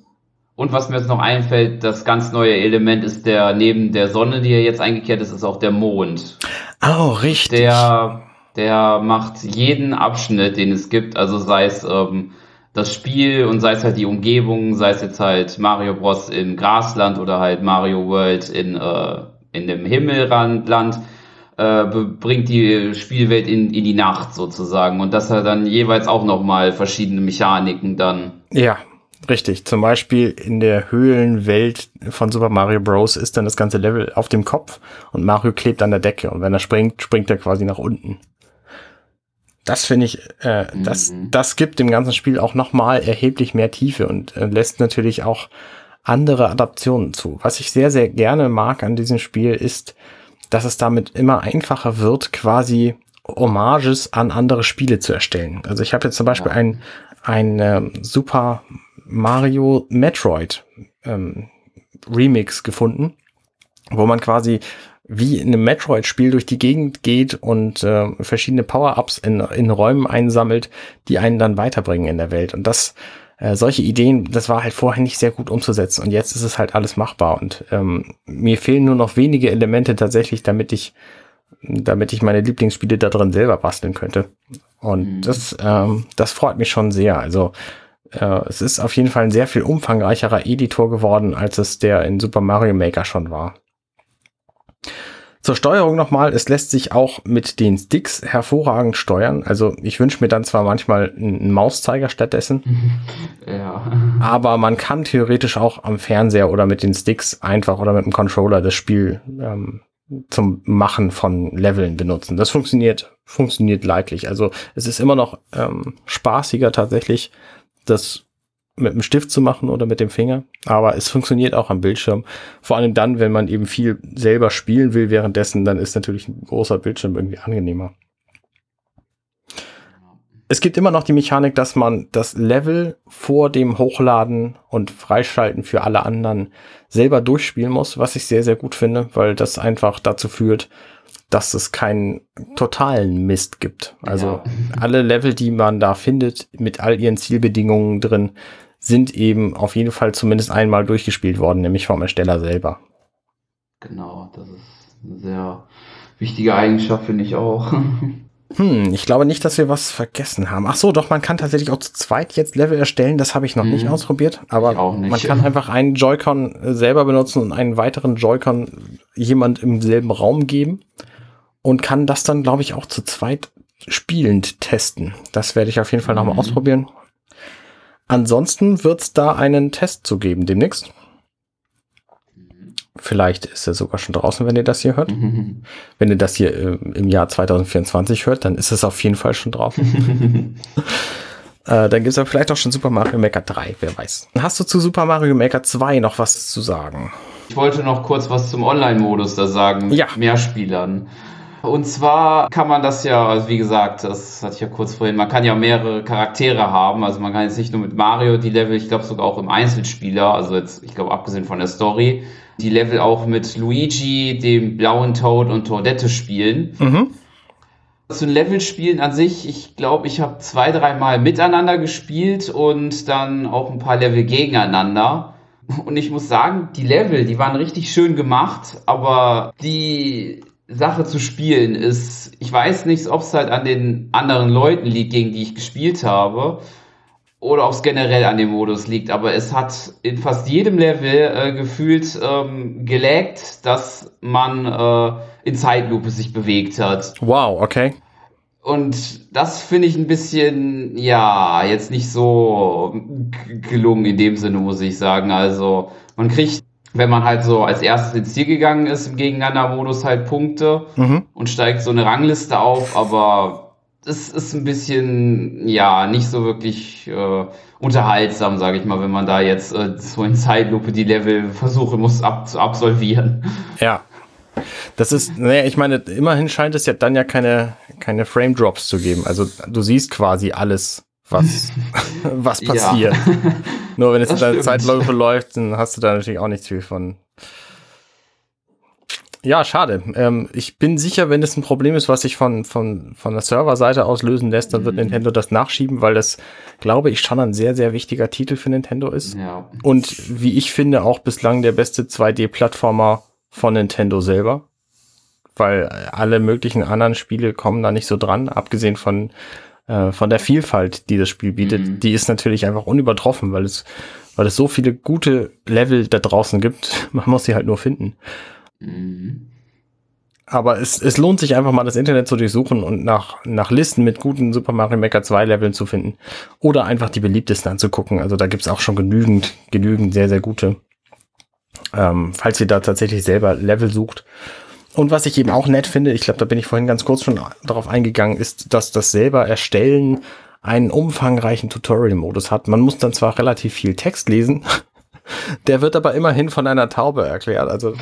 Und was mir jetzt noch einfällt, das ganz neue Element ist der, neben der Sonne, die ja jetzt eingekehrt ist, ist auch der Mond. Oh, richtig. Der, der macht jeden Abschnitt, den es gibt, also sei es ähm, das Spiel und sei es halt die Umgebung, sei es jetzt halt Mario Bros. in Grasland oder halt Mario World in, äh, in dem Himmelrandland. Land äh, bringt die Spielwelt in, in die Nacht sozusagen und das hat dann jeweils auch nochmal verschiedene Mechaniken dann. Ja, richtig. Zum Beispiel in der Höhlenwelt von Super Mario Bros. ist dann das ganze Level auf dem Kopf und Mario klebt an der Decke und wenn er springt, springt er quasi nach unten. Das finde ich, äh, mhm. das, das gibt dem ganzen Spiel auch nochmal erheblich mehr Tiefe und äh, lässt natürlich auch andere Adaptionen zu. Was ich sehr, sehr gerne mag an diesem Spiel ist, dass es damit immer einfacher wird, quasi Hommages an andere Spiele zu erstellen. Also ich habe jetzt zum Beispiel ja. ein, ein ähm, Super Mario Metroid ähm, Remix gefunden, wo man quasi wie in einem Metroid-Spiel durch die Gegend geht und äh, verschiedene Power-Ups in, in Räumen einsammelt, die einen dann weiterbringen in der Welt. Und das äh, solche Ideen, das war halt vorher nicht sehr gut umzusetzen und jetzt ist es halt alles machbar und ähm, mir fehlen nur noch wenige Elemente tatsächlich, damit ich damit ich meine Lieblingsspiele da drin selber basteln könnte. Und mhm. das, ähm, das freut mich schon sehr. Also äh, es ist auf jeden Fall ein sehr viel umfangreicherer Editor geworden, als es der in Super Mario Maker schon war. Zur Steuerung nochmal, es lässt sich auch mit den Sticks hervorragend steuern. Also ich wünsche mir dann zwar manchmal einen Mauszeiger stattdessen, ja. aber man kann theoretisch auch am Fernseher oder mit den Sticks einfach oder mit dem Controller das Spiel ähm, zum Machen von Leveln benutzen. Das funktioniert, funktioniert leidlich. Also es ist immer noch ähm, spaßiger tatsächlich, das mit dem Stift zu machen oder mit dem Finger, aber es funktioniert auch am Bildschirm. Vor allem dann, wenn man eben viel selber spielen will währenddessen, dann ist natürlich ein großer Bildschirm irgendwie angenehmer. Es gibt immer noch die Mechanik, dass man das Level vor dem Hochladen und Freischalten für alle anderen selber durchspielen muss, was ich sehr, sehr gut finde, weil das einfach dazu führt, dass es keinen totalen Mist gibt. Also ja. alle Level, die man da findet, mit all ihren Zielbedingungen drin, sind eben auf jeden Fall zumindest einmal durchgespielt worden, nämlich vom Ersteller selber. Genau, das ist eine sehr wichtige Eigenschaft, finde ich auch. Hm, ich glaube nicht, dass wir was vergessen haben. Ach so, doch, man kann tatsächlich auch zu zweit jetzt Level erstellen. Das habe ich noch mhm. nicht ausprobiert. Aber nicht. man kann einfach einen Joy-Con äh, selber benutzen und einen weiteren Joy-Con jemand im selben Raum geben. Und kann das dann, glaube ich, auch zu zweit spielend testen. Das werde ich auf jeden Fall nochmal mhm. ausprobieren. Ansonsten wird es da einen Test zu geben demnächst. Vielleicht ist er sogar schon draußen, wenn ihr das hier hört. Mhm. Wenn ihr das hier äh, im Jahr 2024 hört, dann ist es auf jeden Fall schon draußen. äh, dann gibt es ja vielleicht auch schon Super Mario Maker 3, wer weiß. Hast du zu Super Mario Maker 2 noch was zu sagen? Ich wollte noch kurz was zum Online-Modus da sagen, mit ja. mehr Spielern. Und zwar kann man das ja, also wie gesagt, das hatte ich ja kurz vorhin, man kann ja mehrere Charaktere haben. Also man kann jetzt nicht nur mit Mario die Level, ich glaube sogar auch im Einzelspieler, also jetzt, ich glaube abgesehen von der Story, die Level auch mit Luigi, dem blauen Toad und Toadette spielen. Mhm. Zu den Levelspielen an sich, ich glaube, ich habe zwei, dreimal miteinander gespielt und dann auch ein paar Level gegeneinander. Und ich muss sagen, die Level, die waren richtig schön gemacht, aber die Sache zu spielen ist, ich weiß nicht, ob es halt an den anderen Leuten liegt, gegen die ich gespielt habe, oder ob es generell an dem Modus liegt, aber es hat in fast jedem Level äh, gefühlt ähm, gelaggt, dass man äh, in Zeitlupe sich bewegt hat. Wow, okay. Und das finde ich ein bisschen, ja, jetzt nicht so gelungen in dem Sinne, muss ich sagen. Also man kriegt, wenn man halt so als erstes ins Ziel gegangen ist im Gegeneinander-Modus halt Punkte mhm. und steigt so eine Rangliste auf, aber es ist ein bisschen, ja, nicht so wirklich äh, unterhaltsam, sage ich mal, wenn man da jetzt äh, so in Zeitlupe die Level versuchen muss ab zu absolvieren. Ja, das ist, naja, ich meine, immerhin scheint es ja dann ja keine, keine Frame Drops zu geben. Also du siehst quasi alles, was, was passiert. Ja. Nur wenn es in deiner Zeitläufe läuft, dann hast du da natürlich auch nichts viel von. Ja, schade. Ähm, ich bin sicher, wenn es ein Problem ist, was sich von, von, von der Serverseite aus lösen lässt, dann wird mhm. Nintendo das nachschieben, weil das, glaube ich, schon ein sehr, sehr wichtiger Titel für Nintendo ist. Ja. Und wie ich finde, auch bislang der beste 2D-Plattformer von Nintendo selber, weil alle möglichen anderen Spiele kommen da nicht so dran, abgesehen von äh, von der Vielfalt, die das Spiel bietet. Mhm. Die ist natürlich einfach unübertroffen, weil es weil es so viele gute Level da draußen gibt. Man muss sie halt nur finden. Mhm. Aber es, es lohnt sich einfach mal das Internet zu durchsuchen und nach, nach Listen mit guten Super Mario Maker 2 Leveln zu finden. Oder einfach die beliebtesten anzugucken. Also da gibt's auch schon genügend, genügend sehr, sehr gute ähm, falls ihr da tatsächlich selber Level sucht. Und was ich eben auch nett finde, ich glaube, da bin ich vorhin ganz kurz schon darauf eingegangen, ist, dass das selber Erstellen einen umfangreichen Tutorial-Modus hat. Man muss dann zwar relativ viel Text lesen, der wird aber immerhin von einer Taube erklärt. Also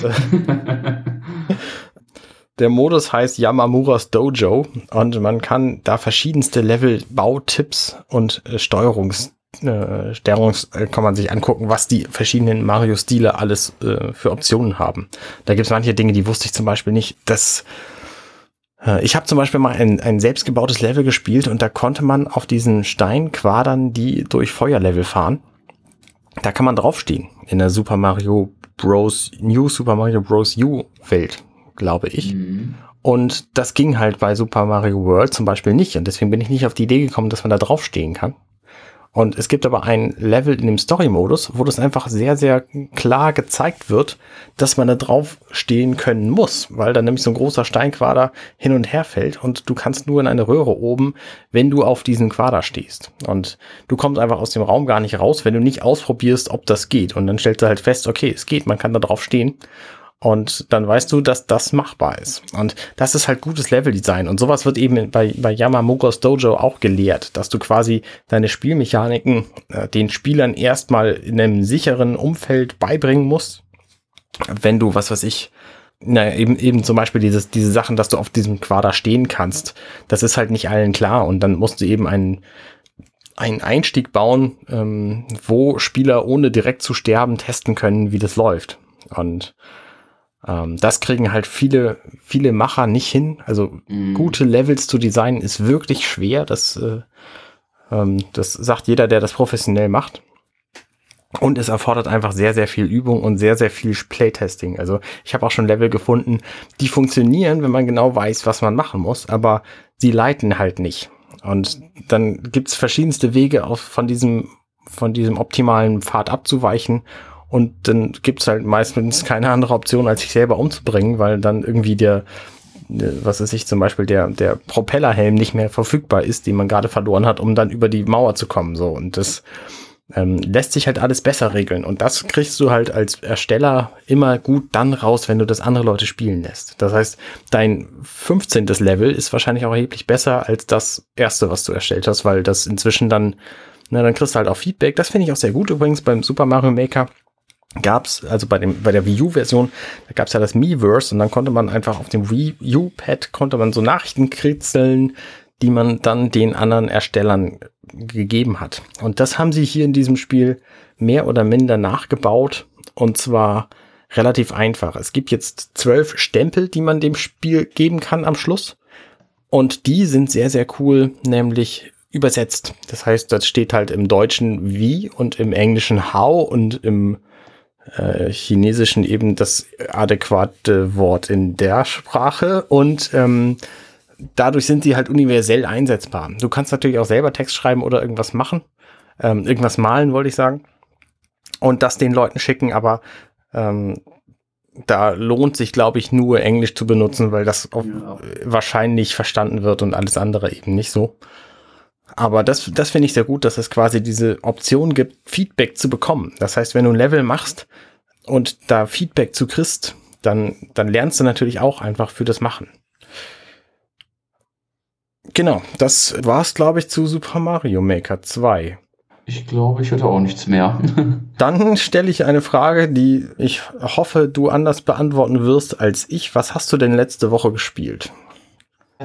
der Modus heißt Yamamuras Dojo und man kann da verschiedenste Level, Bautipps und äh, Steuerungs äh, Sternungs äh, kann man sich angucken, was die verschiedenen Mario-Stile alles äh, für Optionen haben. Da gibt es manche Dinge, die wusste ich zum Beispiel nicht. Dass, äh, ich habe zum Beispiel mal ein, ein selbstgebautes Level gespielt und da konnte man auf diesen Steinquadern, die durch Feuerlevel fahren, da kann man draufstehen in der Super Mario Bros. New Super Mario Bros. U Welt, glaube ich. Mhm. Und das ging halt bei Super Mario World zum Beispiel nicht. Und deswegen bin ich nicht auf die Idee gekommen, dass man da draufstehen kann. Und es gibt aber ein Level in dem Story-Modus, wo das einfach sehr, sehr klar gezeigt wird, dass man da drauf stehen können muss, weil da nämlich so ein großer Steinquader hin und her fällt und du kannst nur in eine Röhre oben, wenn du auf diesen Quader stehst. Und du kommst einfach aus dem Raum gar nicht raus, wenn du nicht ausprobierst, ob das geht. Und dann stellst du halt fest, okay, es geht, man kann da drauf stehen. Und dann weißt du, dass das machbar ist. Und das ist halt gutes Leveldesign. Und sowas wird eben bei, bei Yamamogos Dojo auch gelehrt, dass du quasi deine Spielmechaniken äh, den Spielern erstmal in einem sicheren Umfeld beibringen musst. Wenn du, was weiß ich, na, eben, eben zum Beispiel dieses, diese Sachen, dass du auf diesem Quader stehen kannst, das ist halt nicht allen klar. Und dann musst du eben einen, einen Einstieg bauen, ähm, wo Spieler ohne direkt zu sterben testen können, wie das läuft. Und ähm, das kriegen halt viele, viele Macher nicht hin. Also mm. gute Levels zu designen ist wirklich schwer. Das, äh, ähm, das sagt jeder, der das professionell macht. Und es erfordert einfach sehr, sehr viel Übung und sehr, sehr viel Playtesting. Also ich habe auch schon Level gefunden, die funktionieren, wenn man genau weiß, was man machen muss, aber sie leiten halt nicht. Und dann gibt's verschiedenste Wege, auf, von diesem von diesem optimalen Pfad abzuweichen und dann gibt's halt meistens keine andere Option, als sich selber umzubringen, weil dann irgendwie der, was weiß ich, zum Beispiel der, der Propellerhelm nicht mehr verfügbar ist, den man gerade verloren hat, um dann über die Mauer zu kommen. So. Und das ähm, lässt sich halt alles besser regeln. Und das kriegst du halt als Ersteller immer gut dann raus, wenn du das andere Leute spielen lässt. Das heißt, dein 15. Level ist wahrscheinlich auch erheblich besser als das erste, was du erstellt hast, weil das inzwischen dann, na, dann kriegst du halt auch Feedback. Das finde ich auch sehr gut übrigens beim Super Mario Maker gab es, also bei, dem, bei der Wii U-Version, da gab es ja das Miiverse und dann konnte man einfach auf dem Wii U-Pad konnte man so Nachrichten kritzeln, die man dann den anderen Erstellern gegeben hat. Und das haben sie hier in diesem Spiel mehr oder minder nachgebaut und zwar relativ einfach. Es gibt jetzt zwölf Stempel, die man dem Spiel geben kann am Schluss. Und die sind sehr, sehr cool, nämlich übersetzt. Das heißt, das steht halt im Deutschen wie und im Englischen how und im äh, Chinesischen eben das adäquate Wort in der Sprache. Und ähm, dadurch sind sie halt universell einsetzbar. Du kannst natürlich auch selber Text schreiben oder irgendwas machen. Ähm, irgendwas malen, wollte ich sagen. Und das den Leuten schicken, aber ähm, da lohnt sich, glaube ich, nur Englisch zu benutzen, weil das ja. wahrscheinlich verstanden wird und alles andere eben nicht so. Aber das, das finde ich sehr gut, dass es quasi diese Option gibt, Feedback zu bekommen. Das heißt, wenn du ein Level machst und da Feedback zu kriegst, dann, dann lernst du natürlich auch einfach für das Machen. Genau, das war's, glaube ich, zu Super Mario Maker 2. Ich glaube, ich hätte auch nichts mehr. Dann stelle ich eine Frage, die ich hoffe, du anders beantworten wirst als ich. Was hast du denn letzte Woche gespielt?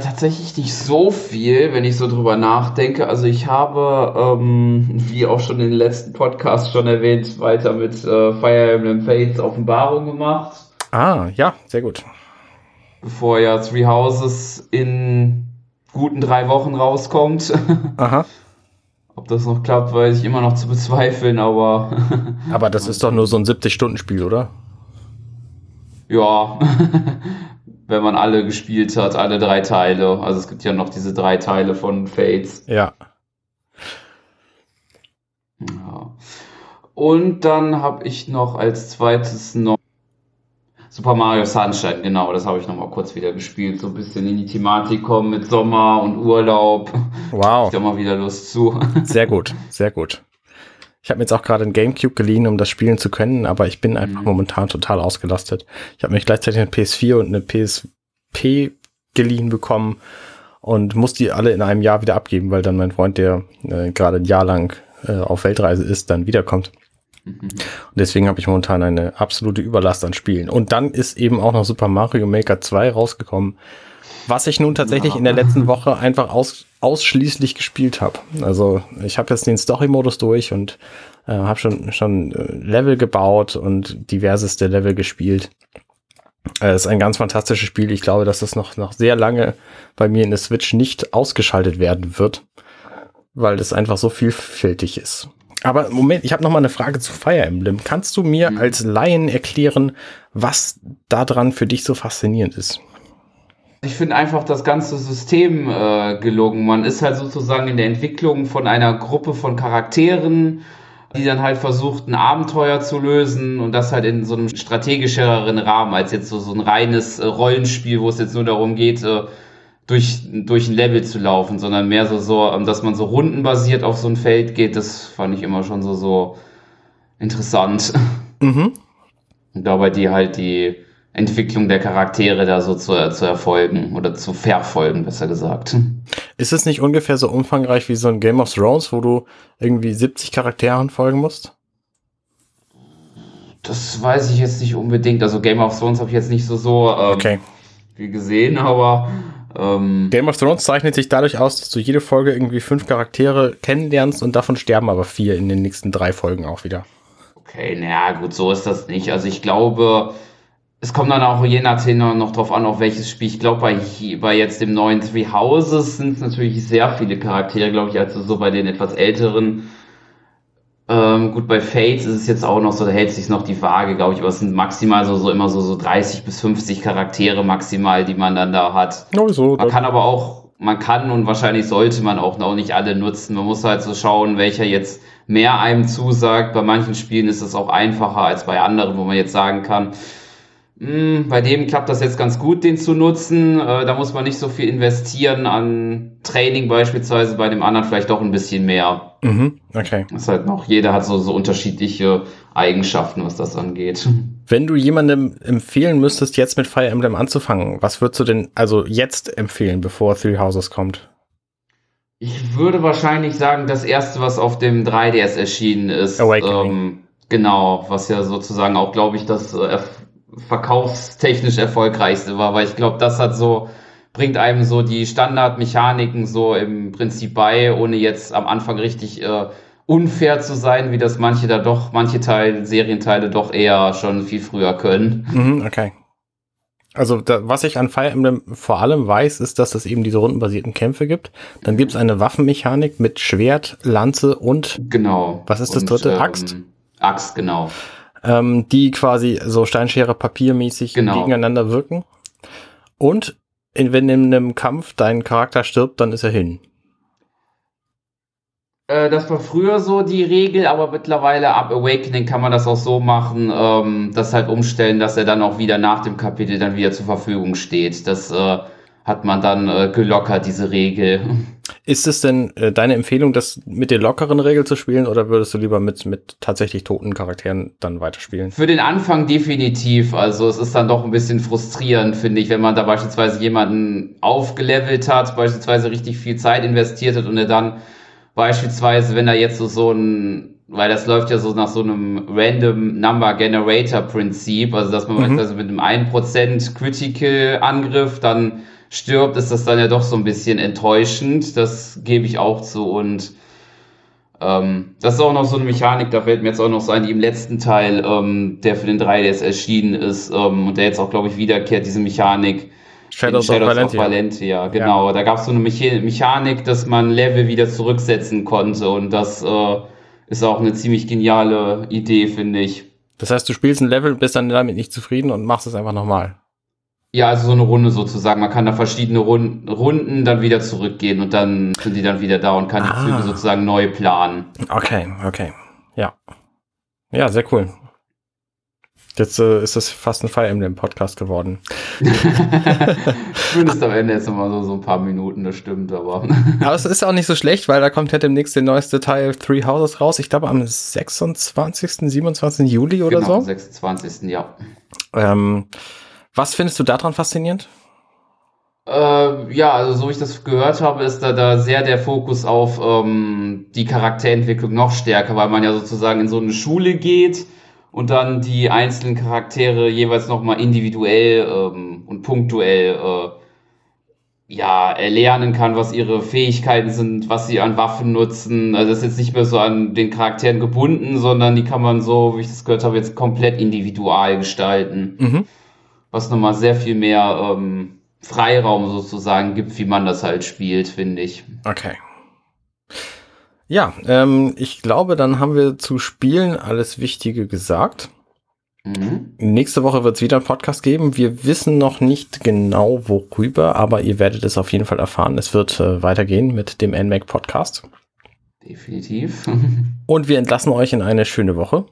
Tatsächlich nicht so viel, wenn ich so drüber nachdenke. Also ich habe, ähm, wie auch schon in den letzten Podcasts schon erwähnt, weiter mit äh, Fire Emblem Fates Offenbarung gemacht. Ah, ja, sehr gut. Bevor ja Three Houses in guten drei Wochen rauskommt. Aha. Ob das noch klappt, weiß ich immer noch zu bezweifeln, aber. aber das ist doch nur so ein 70-Stunden-Spiel, oder? Ja, wenn man alle gespielt hat, alle drei Teile. Also es gibt ja noch diese drei Teile von Fates. Ja. ja. Und dann habe ich noch als zweites noch Super Mario Sunshine, genau, das habe ich nochmal kurz wieder gespielt. So ein bisschen in die Thematik kommen mit Sommer und Urlaub. Wow. Ich habe mal wieder Lust zu. Sehr gut, sehr gut. Ich habe mir jetzt auch gerade ein Gamecube geliehen, um das spielen zu können, aber ich bin einfach mhm. momentan total ausgelastet. Ich habe mich gleichzeitig eine PS4 und eine PSP geliehen bekommen und muss die alle in einem Jahr wieder abgeben, weil dann mein Freund, der äh, gerade ein Jahr lang äh, auf Weltreise ist, dann wiederkommt. Und deswegen habe ich momentan eine absolute Überlast an Spielen. Und dann ist eben auch noch Super Mario Maker 2 rausgekommen, was ich nun tatsächlich ja. in der letzten Woche einfach aus, ausschließlich gespielt habe. Also ich habe jetzt den Story-Modus durch und äh, habe schon, schon äh, Level gebaut und diverseste Level gespielt. Es äh, ist ein ganz fantastisches Spiel. Ich glaube, dass das noch, noch sehr lange bei mir in der Switch nicht ausgeschaltet werden wird, weil das einfach so vielfältig ist. Aber Moment, ich habe noch mal eine Frage zu Fire Emblem. Kannst du mir mhm. als Laien erklären, was daran für dich so faszinierend ist? Ich finde einfach das ganze System äh, gelungen. Man ist halt sozusagen in der Entwicklung von einer Gruppe von Charakteren, die dann halt versucht, ein Abenteuer zu lösen und das halt in so einem strategischeren Rahmen als jetzt so, so ein reines äh, Rollenspiel, wo es jetzt nur darum geht, äh, durch, durch ein Level zu laufen, sondern mehr so, so, ähm, dass man so rundenbasiert auf so ein Feld geht, das fand ich immer schon so, so interessant. Mhm. Und dabei die halt die Entwicklung der Charaktere da so zu, zu erfolgen oder zu verfolgen, besser gesagt. Ist es nicht ungefähr so umfangreich wie so ein Game of Thrones, wo du irgendwie 70 Charakteren folgen musst? Das weiß ich jetzt nicht unbedingt. Also Game of Thrones habe ich jetzt nicht so so ähm, okay. viel gesehen, aber ähm, Game of Thrones zeichnet sich dadurch aus, dass du jede Folge irgendwie fünf Charaktere kennenlernst und davon sterben aber vier in den nächsten drei Folgen auch wieder. Okay, naja, gut, so ist das nicht. Also ich glaube, es kommt dann auch je nachdem noch drauf an, auf welches Spiel. Ich glaube, bei, bei jetzt dem neuen Three Houses sind es natürlich sehr viele Charaktere, glaube ich, als so bei den etwas älteren. Ähm, gut, bei Fates ist es jetzt auch noch so, da hält sich noch die Waage, glaube ich, aber es sind maximal so, so immer so, so 30 bis 50 Charaktere maximal, die man dann da hat. Oh, so, man kann aber auch, man kann und wahrscheinlich sollte man auch noch nicht alle nutzen. Man muss halt so schauen, welcher jetzt mehr einem zusagt. Bei manchen Spielen ist es auch einfacher als bei anderen, wo man jetzt sagen kann, bei dem klappt das jetzt ganz gut, den zu nutzen. Äh, da muss man nicht so viel investieren an Training beispielsweise, bei dem anderen vielleicht doch ein bisschen mehr. Mhm, okay. Das ist halt noch, jeder hat so, so unterschiedliche Eigenschaften, was das angeht. Wenn du jemandem empfehlen müsstest, jetzt mit Fire Emblem anzufangen, was würdest du denn also jetzt empfehlen, bevor Three Houses kommt? Ich würde wahrscheinlich sagen, das erste, was auf dem 3DS erschienen ist, ähm, Genau, was ja sozusagen auch, glaube ich, das äh, verkaufstechnisch erfolgreichste war, weil ich glaube, das hat so, bringt einem so die Standardmechaniken so im Prinzip bei, ohne jetzt am Anfang richtig äh, unfair zu sein, wie das manche da doch, manche Teil, Serienteile doch eher schon viel früher können. Mhm, okay. Also da, was ich an Fire Emblem vor allem weiß, ist, dass es eben diese rundenbasierten Kämpfe gibt. Dann gibt es eine Waffenmechanik mit Schwert, Lanze und genau. Was ist das und, dritte? Axt? Ähm, Axt, genau. Ähm, die quasi so Steinschere papiermäßig genau. gegeneinander wirken. Und in, wenn in einem Kampf dein Charakter stirbt, dann ist er hin. Äh, das war früher so die Regel, aber mittlerweile ab Awakening kann man das auch so machen, ähm, das halt umstellen, dass er dann auch wieder nach dem Kapitel dann wieder zur Verfügung steht. Das äh, hat man dann äh, gelockert, diese Regel. Ist es denn äh, deine Empfehlung, das mit der lockeren Regel zu spielen oder würdest du lieber mit, mit tatsächlich toten Charakteren dann weiterspielen? Für den Anfang definitiv. Also es ist dann doch ein bisschen frustrierend, finde ich, wenn man da beispielsweise jemanden aufgelevelt hat, beispielsweise richtig viel Zeit investiert hat und er dann Beispielsweise, wenn er jetzt so, so ein, weil das läuft ja so nach so einem Random Number Generator Prinzip, also dass man mhm. beispielsweise mit einem 1% Critical Angriff dann stirbt, ist das dann ja doch so ein bisschen enttäuschend. Das gebe ich auch zu und ähm, das ist auch noch so eine Mechanik, da fällt mir jetzt auch noch so ein, die im letzten Teil, ähm, der für den 3DS erschienen ist ähm, und der jetzt auch, glaube ich, wiederkehrt, diese Mechanik, Shadows, Shadows of, Valentia. of Valentia. genau. Ja. Da gab es so eine Mechanik, dass man Level wieder zurücksetzen konnte und das äh, ist auch eine ziemlich geniale Idee, finde ich. Das heißt, du spielst ein Level, bist dann damit nicht zufrieden und machst es einfach nochmal. Ja, also so eine Runde sozusagen. Man kann da verschiedene Runden, Runden dann wieder zurückgehen und dann sind die dann wieder da und kann ah. die Züge sozusagen neu planen. Okay, okay. Ja. Ja, sehr cool. Jetzt äh, ist das fast ein Fire Emblem Podcast geworden. Zumindest am Ende jetzt nochmal so, so ein paar Minuten, das stimmt, aber. aber es ist auch nicht so schlecht, weil da kommt ja demnächst der neueste Teil Three Houses raus. Ich glaube am 26., 27. Juli oder genau, so. Am 26. ja. Ähm, was findest du daran faszinierend? Äh, ja, also so wie ich das gehört habe, ist da, da sehr der Fokus auf ähm, die Charakterentwicklung noch stärker, weil man ja sozusagen in so eine Schule geht und dann die einzelnen Charaktere jeweils nochmal individuell ähm, und punktuell äh, ja, erlernen kann, was ihre Fähigkeiten sind, was sie an Waffen nutzen. Also das ist jetzt nicht mehr so an den Charakteren gebunden, sondern die kann man so, wie ich das gehört habe, jetzt komplett individual gestalten. Mhm. Was nochmal sehr viel mehr ähm, Freiraum sozusagen gibt, wie man das halt spielt, finde ich. Okay. Ja, ähm, ich glaube, dann haben wir zu Spielen alles Wichtige gesagt. Mhm. Nächste Woche wird es wieder einen Podcast geben. Wir wissen noch nicht genau worüber, aber ihr werdet es auf jeden Fall erfahren. Es wird äh, weitergehen mit dem NMAC Podcast. Definitiv. Und wir entlassen euch in eine schöne Woche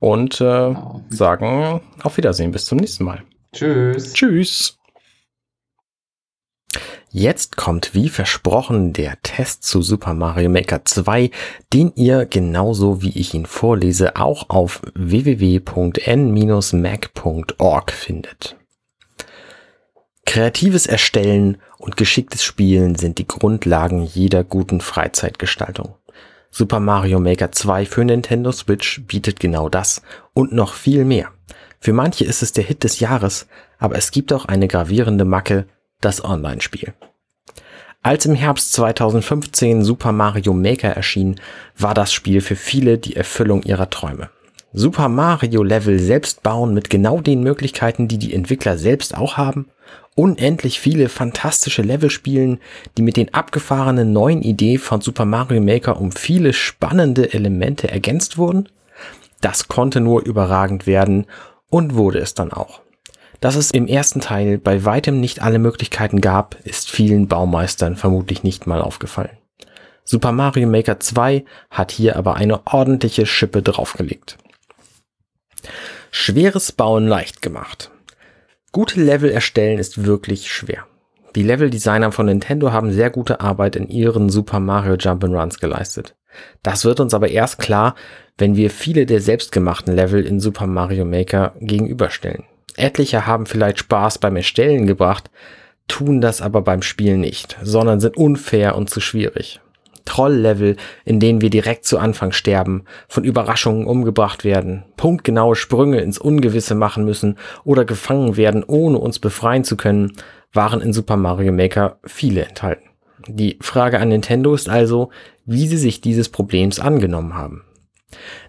und äh, genau. sagen auf Wiedersehen. Bis zum nächsten Mal. Tschüss. Tschüss. Jetzt kommt wie versprochen der Test zu Super Mario Maker 2, den ihr genauso wie ich ihn vorlese auch auf www.n-mac.org findet. Kreatives Erstellen und geschicktes Spielen sind die Grundlagen jeder guten Freizeitgestaltung. Super Mario Maker 2 für Nintendo Switch bietet genau das und noch viel mehr. Für manche ist es der Hit des Jahres, aber es gibt auch eine gravierende Macke, das Online-Spiel. Als im Herbst 2015 Super Mario Maker erschien, war das Spiel für viele die Erfüllung ihrer Träume. Super Mario Level selbst bauen mit genau den Möglichkeiten, die die Entwickler selbst auch haben, unendlich viele fantastische Level spielen, die mit den abgefahrenen neuen Ideen von Super Mario Maker um viele spannende Elemente ergänzt wurden, das konnte nur überragend werden und wurde es dann auch. Dass es im ersten Teil bei weitem nicht alle Möglichkeiten gab, ist vielen Baumeistern vermutlich nicht mal aufgefallen. Super Mario Maker 2 hat hier aber eine ordentliche Schippe draufgelegt. Schweres Bauen leicht gemacht. Gute Level erstellen ist wirklich schwer. Die Leveldesigner von Nintendo haben sehr gute Arbeit in ihren Super Mario Jump'n'Runs geleistet. Das wird uns aber erst klar, wenn wir viele der selbstgemachten Level in Super Mario Maker gegenüberstellen. Etliche haben vielleicht Spaß beim Erstellen gebracht, tun das aber beim Spielen nicht, sondern sind unfair und zu schwierig. Troll-Level, in denen wir direkt zu Anfang sterben, von Überraschungen umgebracht werden, punktgenaue Sprünge ins Ungewisse machen müssen oder gefangen werden, ohne uns befreien zu können, waren in Super Mario Maker viele enthalten. Die Frage an Nintendo ist also, wie sie sich dieses Problems angenommen haben.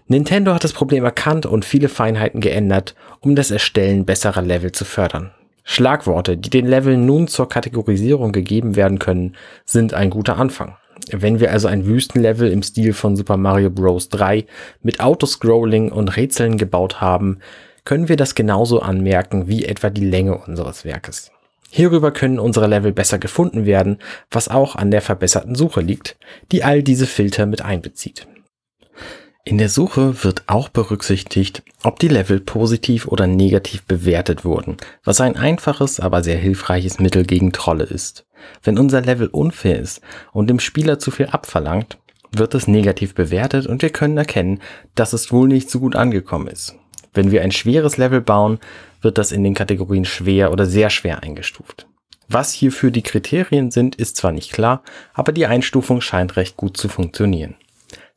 Nintendo hat das Problem erkannt und viele Feinheiten geändert, um das Erstellen besserer Level zu fördern. Schlagworte, die den Leveln nun zur Kategorisierung gegeben werden können, sind ein guter Anfang. Wenn wir also ein Wüstenlevel im Stil von Super Mario Bros. 3 mit Autoscrolling und Rätseln gebaut haben, können wir das genauso anmerken wie etwa die Länge unseres Werkes. Hierüber können unsere Level besser gefunden werden, was auch an der verbesserten Suche liegt, die all diese Filter mit einbezieht. In der Suche wird auch berücksichtigt, ob die Level positiv oder negativ bewertet wurden, was ein einfaches, aber sehr hilfreiches Mittel gegen Trolle ist. Wenn unser Level unfair ist und dem Spieler zu viel abverlangt, wird es negativ bewertet und wir können erkennen, dass es wohl nicht so gut angekommen ist. Wenn wir ein schweres Level bauen, wird das in den Kategorien schwer oder sehr schwer eingestuft. Was hierfür die Kriterien sind, ist zwar nicht klar, aber die Einstufung scheint recht gut zu funktionieren.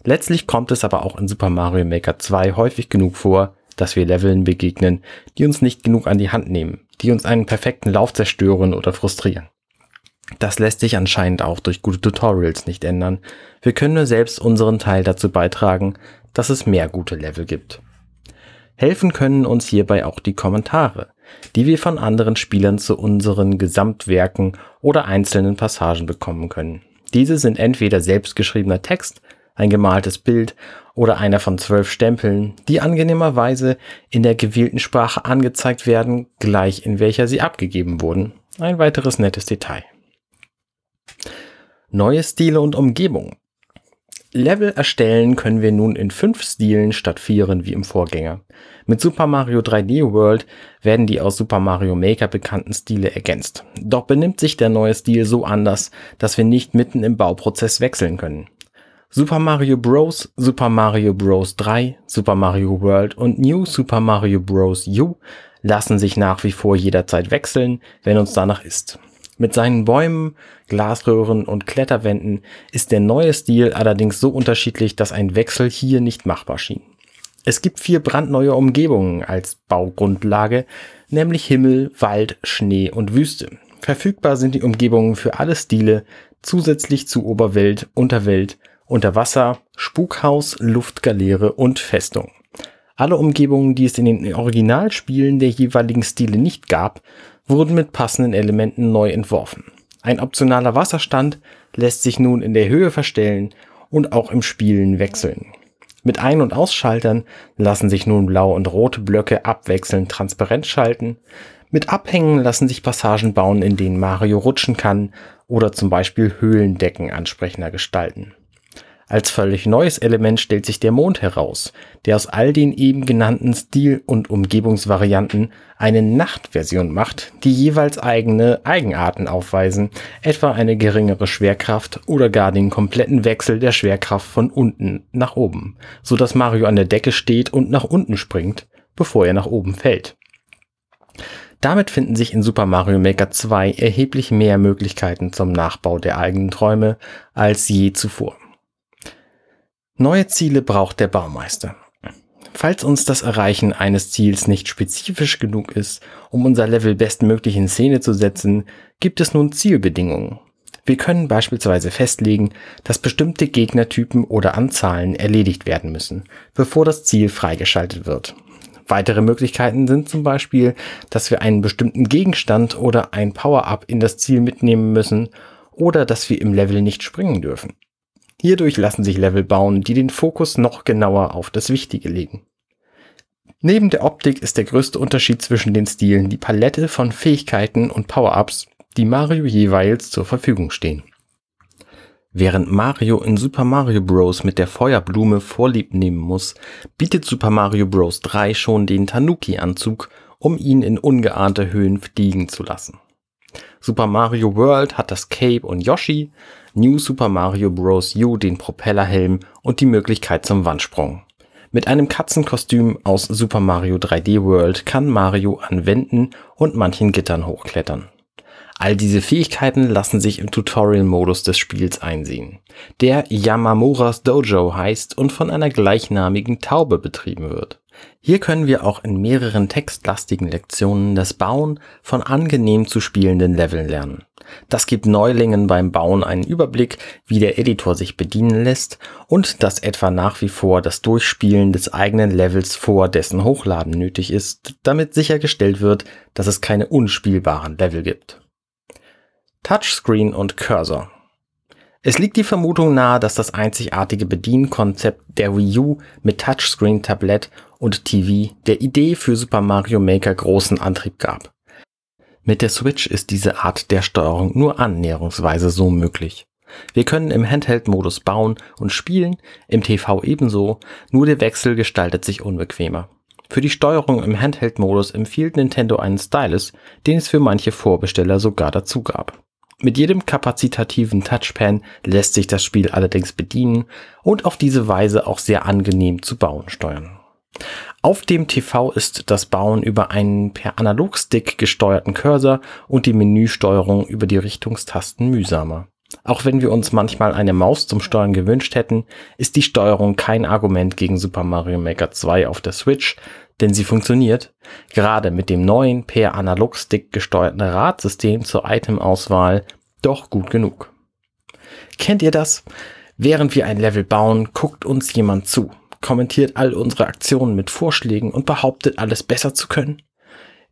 Letztlich kommt es aber auch in Super Mario Maker 2 häufig genug vor, dass wir Leveln begegnen, die uns nicht genug an die Hand nehmen, die uns einen perfekten Lauf zerstören oder frustrieren. Das lässt sich anscheinend auch durch gute Tutorials nicht ändern. Wir können nur selbst unseren Teil dazu beitragen, dass es mehr gute Level gibt. Helfen können uns hierbei auch die Kommentare, die wir von anderen Spielern zu unseren Gesamtwerken oder einzelnen Passagen bekommen können. Diese sind entweder selbstgeschriebener Text, ein gemaltes Bild oder einer von zwölf Stempeln, die angenehmerweise in der gewählten Sprache angezeigt werden, gleich in welcher sie abgegeben wurden. Ein weiteres nettes Detail. Neue Stile und Umgebung. Level erstellen können wir nun in fünf Stilen statt vieren wie im Vorgänger. Mit Super Mario 3D World werden die aus Super Mario Maker bekannten Stile ergänzt. Doch benimmt sich der neue Stil so anders, dass wir nicht mitten im Bauprozess wechseln können. Super Mario Bros., Super Mario Bros. 3, Super Mario World und New Super Mario Bros. U lassen sich nach wie vor jederzeit wechseln, wenn uns danach ist. Mit seinen Bäumen, Glasröhren und Kletterwänden ist der neue Stil allerdings so unterschiedlich, dass ein Wechsel hier nicht machbar schien. Es gibt vier brandneue Umgebungen als Baugrundlage, nämlich Himmel, Wald, Schnee und Wüste. Verfügbar sind die Umgebungen für alle Stile zusätzlich zu Oberwelt, Unterwelt unter Wasser, Spukhaus, Luftgaleere und Festung. Alle Umgebungen, die es in den Originalspielen der jeweiligen Stile nicht gab, wurden mit passenden Elementen neu entworfen. Ein optionaler Wasserstand lässt sich nun in der Höhe verstellen und auch im Spielen wechseln. Mit Ein- und Ausschaltern lassen sich nun blaue und rote Blöcke abwechselnd transparent schalten. Mit Abhängen lassen sich Passagen bauen, in denen Mario rutschen kann oder zum Beispiel Höhlendecken ansprechender gestalten. Als völlig neues Element stellt sich der Mond heraus, der aus all den eben genannten Stil- und Umgebungsvarianten eine Nachtversion macht, die jeweils eigene Eigenarten aufweisen, etwa eine geringere Schwerkraft oder gar den kompletten Wechsel der Schwerkraft von unten nach oben, so dass Mario an der Decke steht und nach unten springt, bevor er nach oben fällt. Damit finden sich in Super Mario Maker 2 erheblich mehr Möglichkeiten zum Nachbau der eigenen Träume als je zuvor. Neue Ziele braucht der Baumeister. Falls uns das Erreichen eines Ziels nicht spezifisch genug ist, um unser Level bestmöglich in Szene zu setzen, gibt es nun Zielbedingungen. Wir können beispielsweise festlegen, dass bestimmte Gegnertypen oder Anzahlen erledigt werden müssen, bevor das Ziel freigeschaltet wird. Weitere Möglichkeiten sind zum Beispiel, dass wir einen bestimmten Gegenstand oder ein Power-Up in das Ziel mitnehmen müssen oder dass wir im Level nicht springen dürfen. Hierdurch lassen sich Level bauen, die den Fokus noch genauer auf das Wichtige legen. Neben der Optik ist der größte Unterschied zwischen den Stilen die Palette von Fähigkeiten und Power-Ups, die Mario jeweils zur Verfügung stehen. Während Mario in Super Mario Bros. mit der Feuerblume Vorlieb nehmen muss, bietet Super Mario Bros. 3 schon den Tanuki-Anzug, um ihn in ungeahnte Höhen fliegen zu lassen. Super Mario World hat das Cape und Yoshi, New Super Mario Bros. U den Propellerhelm und die Möglichkeit zum Wandsprung. Mit einem Katzenkostüm aus Super Mario 3D World kann Mario an Wänden und manchen Gittern hochklettern. All diese Fähigkeiten lassen sich im Tutorial-Modus des Spiels einsehen, der Yamamuras Dojo heißt und von einer gleichnamigen Taube betrieben wird. Hier können wir auch in mehreren textlastigen Lektionen das Bauen von angenehm zu spielenden Leveln lernen. Das gibt Neulingen beim Bauen einen Überblick, wie der Editor sich bedienen lässt und dass etwa nach wie vor das Durchspielen des eigenen Levels vor dessen Hochladen nötig ist, damit sichergestellt wird, dass es keine unspielbaren Level gibt. Touchscreen und Cursor es liegt die Vermutung nahe, dass das einzigartige Bedienkonzept der Wii U mit Touchscreen, Tablett und TV der Idee für Super Mario Maker großen Antrieb gab. Mit der Switch ist diese Art der Steuerung nur annäherungsweise so möglich. Wir können im Handheld-Modus bauen und spielen, im TV ebenso, nur der Wechsel gestaltet sich unbequemer. Für die Steuerung im Handheld-Modus empfiehlt Nintendo einen Stylus, den es für manche Vorbesteller sogar dazu gab. Mit jedem kapazitativen Touchpan lässt sich das Spiel allerdings bedienen und auf diese Weise auch sehr angenehm zu bauen steuern. Auf dem TV ist das Bauen über einen per Analogstick gesteuerten Cursor und die Menüsteuerung über die Richtungstasten mühsamer. Auch wenn wir uns manchmal eine Maus zum Steuern gewünscht hätten, ist die Steuerung kein Argument gegen Super Mario Maker 2 auf der Switch, denn sie funktioniert, gerade mit dem neuen per Analogstick gesteuerten Radsystem zur Itemauswahl, doch gut genug. Kennt ihr das? Während wir ein Level bauen, guckt uns jemand zu, kommentiert all unsere Aktionen mit Vorschlägen und behauptet, alles besser zu können?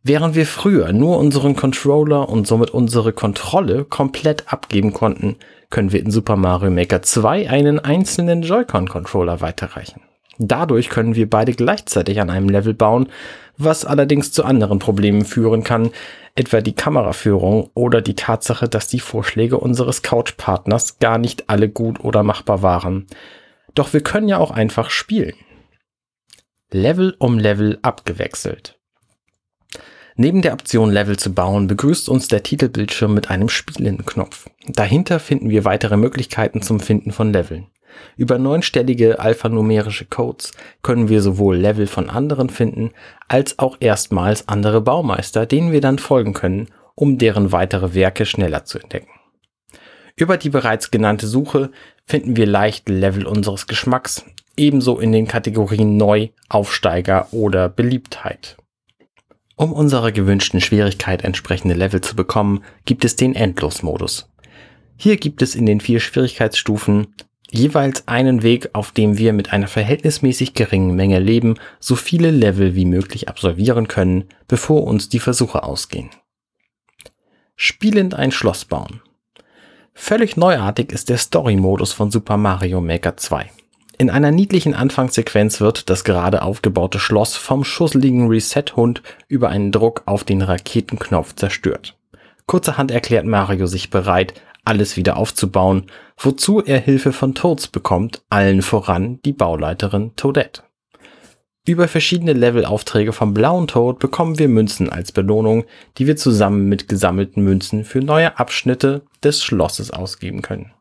Während wir früher nur unseren Controller und somit unsere Kontrolle komplett abgeben konnten, können wir in Super Mario Maker 2 einen einzelnen Joy-Con-Controller weiterreichen. Dadurch können wir beide gleichzeitig an einem Level bauen, was allerdings zu anderen Problemen führen kann, etwa die Kameraführung oder die Tatsache, dass die Vorschläge unseres Couchpartners gar nicht alle gut oder machbar waren. Doch wir können ja auch einfach spielen. Level um Level abgewechselt. Neben der Option Level zu bauen, begrüßt uns der Titelbildschirm mit einem Spielen-Knopf. Dahinter finden wir weitere Möglichkeiten zum Finden von Leveln. Über neunstellige alphanumerische Codes können wir sowohl Level von anderen finden, als auch erstmals andere Baumeister, denen wir dann folgen können, um deren weitere Werke schneller zu entdecken. Über die bereits genannte Suche finden wir leicht Level unseres Geschmacks, ebenso in den Kategorien Neu, Aufsteiger oder Beliebtheit. Um unserer gewünschten Schwierigkeit entsprechende Level zu bekommen, gibt es den Endlosmodus. Hier gibt es in den vier Schwierigkeitsstufen jeweils einen Weg, auf dem wir mit einer verhältnismäßig geringen Menge Leben so viele Level wie möglich absolvieren können, bevor uns die Versuche ausgehen. Spielend ein Schloss bauen. Völlig neuartig ist der Story-Modus von Super Mario Maker 2. In einer niedlichen Anfangssequenz wird das gerade aufgebaute Schloss vom schusseligen Reset-Hund über einen Druck auf den Raketenknopf zerstört. Kurzerhand erklärt Mario sich bereit, alles wieder aufzubauen, wozu er Hilfe von Toads bekommt, allen voran die Bauleiterin Toadette. Über verschiedene Levelaufträge vom blauen Toad bekommen wir Münzen als Belohnung, die wir zusammen mit gesammelten Münzen für neue Abschnitte des Schlosses ausgeben können.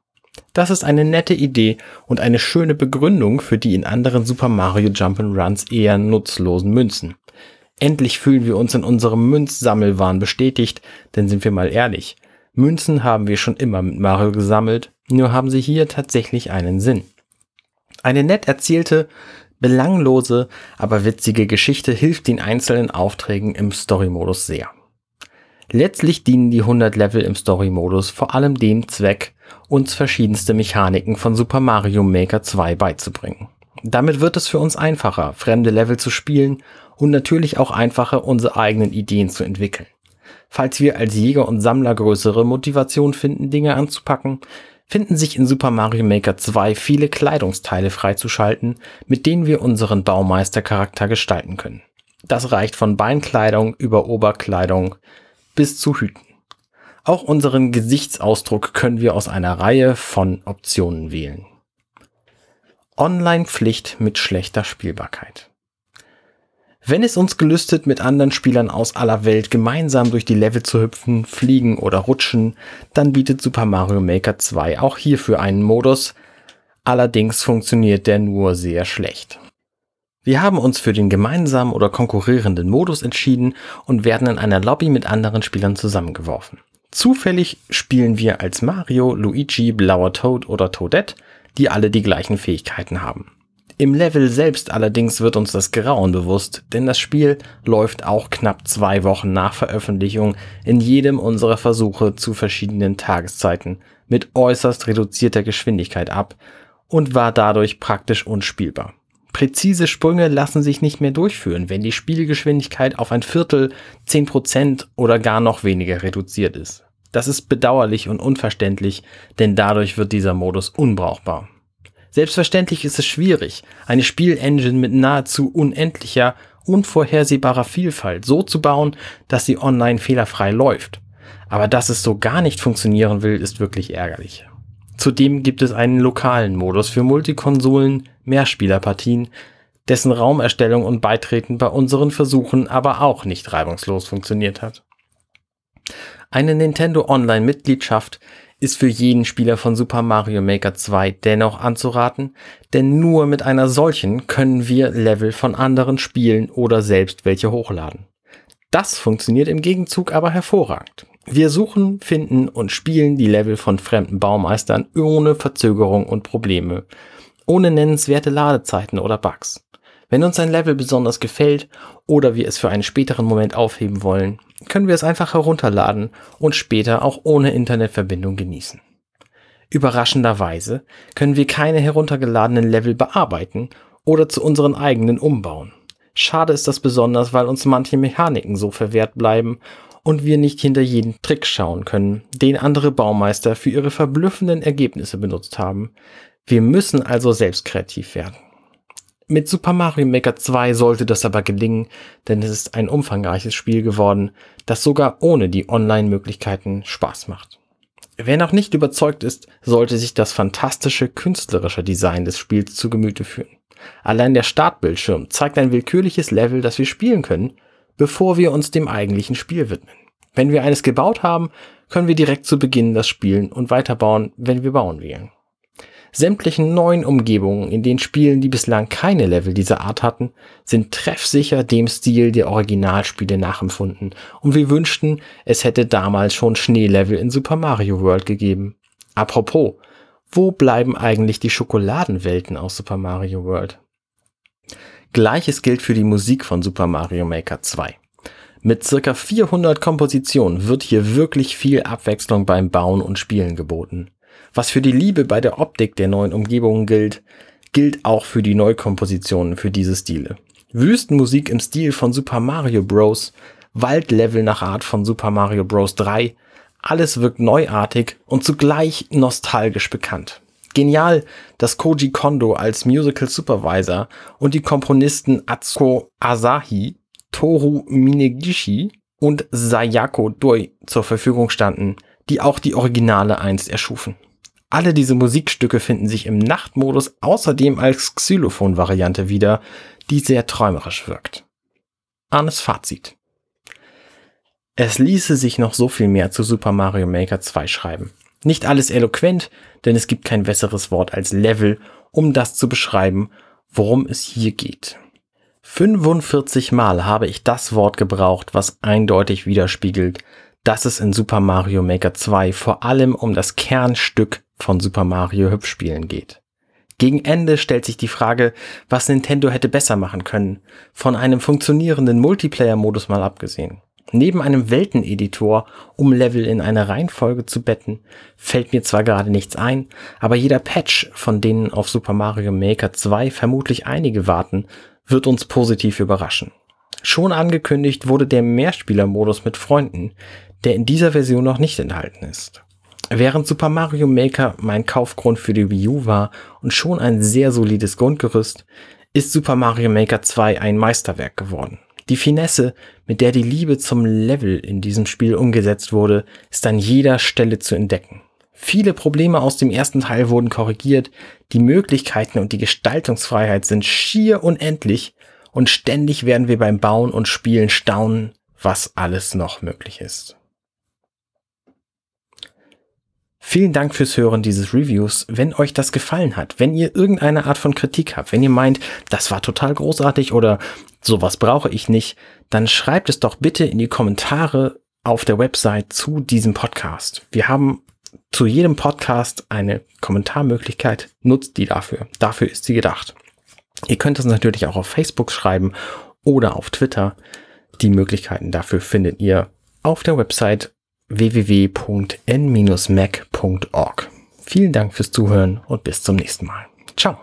Das ist eine nette Idee und eine schöne Begründung für die in anderen Super Mario Jump'n'Runs eher nutzlosen Münzen. Endlich fühlen wir uns in unserem Münzsammelwahn bestätigt, denn sind wir mal ehrlich, Münzen haben wir schon immer mit Mario gesammelt, nur haben sie hier tatsächlich einen Sinn. Eine nett erzählte, belanglose, aber witzige Geschichte hilft den einzelnen Aufträgen im Story-Modus sehr. Letztlich dienen die 100 Level im Story-Modus vor allem dem Zweck, uns verschiedenste Mechaniken von Super Mario Maker 2 beizubringen. Damit wird es für uns einfacher, fremde Level zu spielen und natürlich auch einfacher, unsere eigenen Ideen zu entwickeln. Falls wir als Jäger und Sammler größere Motivation finden, Dinge anzupacken, finden sich in Super Mario Maker 2 viele Kleidungsteile freizuschalten, mit denen wir unseren Baumeistercharakter gestalten können. Das reicht von Beinkleidung über Oberkleidung bis zu Hüten. Auch unseren Gesichtsausdruck können wir aus einer Reihe von Optionen wählen. Online-Pflicht mit schlechter Spielbarkeit. Wenn es uns gelüstet, mit anderen Spielern aus aller Welt gemeinsam durch die Level zu hüpfen, fliegen oder rutschen, dann bietet Super Mario Maker 2 auch hierfür einen Modus. Allerdings funktioniert der nur sehr schlecht. Wir haben uns für den gemeinsamen oder konkurrierenden Modus entschieden und werden in einer Lobby mit anderen Spielern zusammengeworfen. Zufällig spielen wir als Mario, Luigi, Blauer Toad oder Toadette, die alle die gleichen Fähigkeiten haben. Im Level selbst allerdings wird uns das Grauen bewusst, denn das Spiel läuft auch knapp zwei Wochen nach Veröffentlichung in jedem unserer Versuche zu verschiedenen Tageszeiten mit äußerst reduzierter Geschwindigkeit ab und war dadurch praktisch unspielbar. Präzise Sprünge lassen sich nicht mehr durchführen, wenn die Spielgeschwindigkeit auf ein Viertel, zehn Prozent oder gar noch weniger reduziert ist. Das ist bedauerlich und unverständlich, denn dadurch wird dieser Modus unbrauchbar. Selbstverständlich ist es schwierig, eine Spielengine mit nahezu unendlicher, unvorhersehbarer Vielfalt so zu bauen, dass sie online fehlerfrei läuft. Aber dass es so gar nicht funktionieren will, ist wirklich ärgerlich. Zudem gibt es einen lokalen Modus für Multikonsolen, Mehrspielerpartien, dessen Raumerstellung und Beitreten bei unseren Versuchen aber auch nicht reibungslos funktioniert hat. Eine Nintendo Online-Mitgliedschaft ist für jeden Spieler von Super Mario Maker 2 dennoch anzuraten, denn nur mit einer solchen können wir Level von anderen spielen oder selbst welche hochladen. Das funktioniert im Gegenzug aber hervorragend. Wir suchen, finden und spielen die Level von fremden Baumeistern ohne Verzögerung und Probleme, ohne nennenswerte Ladezeiten oder Bugs. Wenn uns ein Level besonders gefällt oder wir es für einen späteren Moment aufheben wollen, können wir es einfach herunterladen und später auch ohne Internetverbindung genießen. Überraschenderweise können wir keine heruntergeladenen Level bearbeiten oder zu unseren eigenen umbauen. Schade ist das besonders, weil uns manche Mechaniken so verwehrt bleiben und wir nicht hinter jeden Trick schauen können, den andere Baumeister für ihre verblüffenden Ergebnisse benutzt haben. Wir müssen also selbst kreativ werden. Mit Super Mario Maker 2 sollte das aber gelingen, denn es ist ein umfangreiches Spiel geworden, das sogar ohne die Online-Möglichkeiten Spaß macht. Wer noch nicht überzeugt ist, sollte sich das fantastische künstlerische Design des Spiels zu Gemüte führen. Allein der Startbildschirm zeigt ein willkürliches Level, das wir spielen können, bevor wir uns dem eigentlichen Spiel widmen. Wenn wir eines gebaut haben, können wir direkt zu Beginn das spielen und weiterbauen, wenn wir bauen wählen sämtlichen neuen Umgebungen in den Spielen, die bislang keine Level dieser Art hatten, sind treffsicher dem Stil der Originalspiele nachempfunden und wir wünschten, es hätte damals schon Schneelevel in Super Mario World gegeben. Apropos, wo bleiben eigentlich die Schokoladenwelten aus Super Mario World? Gleiches gilt für die Musik von Super Mario Maker 2. Mit circa 400 Kompositionen wird hier wirklich viel Abwechslung beim Bauen und Spielen geboten. Was für die Liebe bei der Optik der neuen Umgebungen gilt, gilt auch für die Neukompositionen für diese Stile. Wüstenmusik im Stil von Super Mario Bros., Waldlevel nach Art von Super Mario Bros. 3, alles wirkt neuartig und zugleich nostalgisch bekannt. Genial, dass Koji Kondo als Musical Supervisor und die Komponisten Atsuko Asahi, Toru Minegishi und Sayako Doi zur Verfügung standen, die auch die Originale einst erschufen. Alle diese Musikstücke finden sich im Nachtmodus außerdem als Xylophon-Variante wieder, die sehr träumerisch wirkt. Arnes Fazit. Es ließe sich noch so viel mehr zu Super Mario Maker 2 schreiben. Nicht alles eloquent, denn es gibt kein besseres Wort als Level, um das zu beschreiben, worum es hier geht. 45 Mal habe ich das Wort gebraucht, was eindeutig widerspiegelt, dass es in Super Mario Maker 2 vor allem um das Kernstück von Super Mario Hüpfspielen geht. Gegen Ende stellt sich die Frage, was Nintendo hätte besser machen können, von einem funktionierenden Multiplayer-Modus mal abgesehen. Neben einem Welteneditor, um Level in eine Reihenfolge zu betten, fällt mir zwar gerade nichts ein, aber jeder Patch, von denen auf Super Mario Maker 2 vermutlich einige warten, wird uns positiv überraschen. Schon angekündigt wurde der Mehrspieler-Modus mit Freunden, der in dieser Version noch nicht enthalten ist. Während Super Mario Maker mein Kaufgrund für die Wii U war und schon ein sehr solides Grundgerüst, ist Super Mario Maker 2 ein Meisterwerk geworden. Die Finesse, mit der die Liebe zum Level in diesem Spiel umgesetzt wurde, ist an jeder Stelle zu entdecken. Viele Probleme aus dem ersten Teil wurden korrigiert, die Möglichkeiten und die Gestaltungsfreiheit sind schier unendlich und ständig werden wir beim Bauen und Spielen staunen, was alles noch möglich ist. Vielen Dank fürs Hören dieses Reviews. Wenn euch das gefallen hat, wenn ihr irgendeine Art von Kritik habt, wenn ihr meint, das war total großartig oder sowas brauche ich nicht, dann schreibt es doch bitte in die Kommentare auf der Website zu diesem Podcast. Wir haben zu jedem Podcast eine Kommentarmöglichkeit. Nutzt die dafür. Dafür ist sie gedacht. Ihr könnt es natürlich auch auf Facebook schreiben oder auf Twitter. Die Möglichkeiten dafür findet ihr auf der Website www.n-mac.org. Vielen Dank fürs Zuhören und bis zum nächsten Mal. Ciao.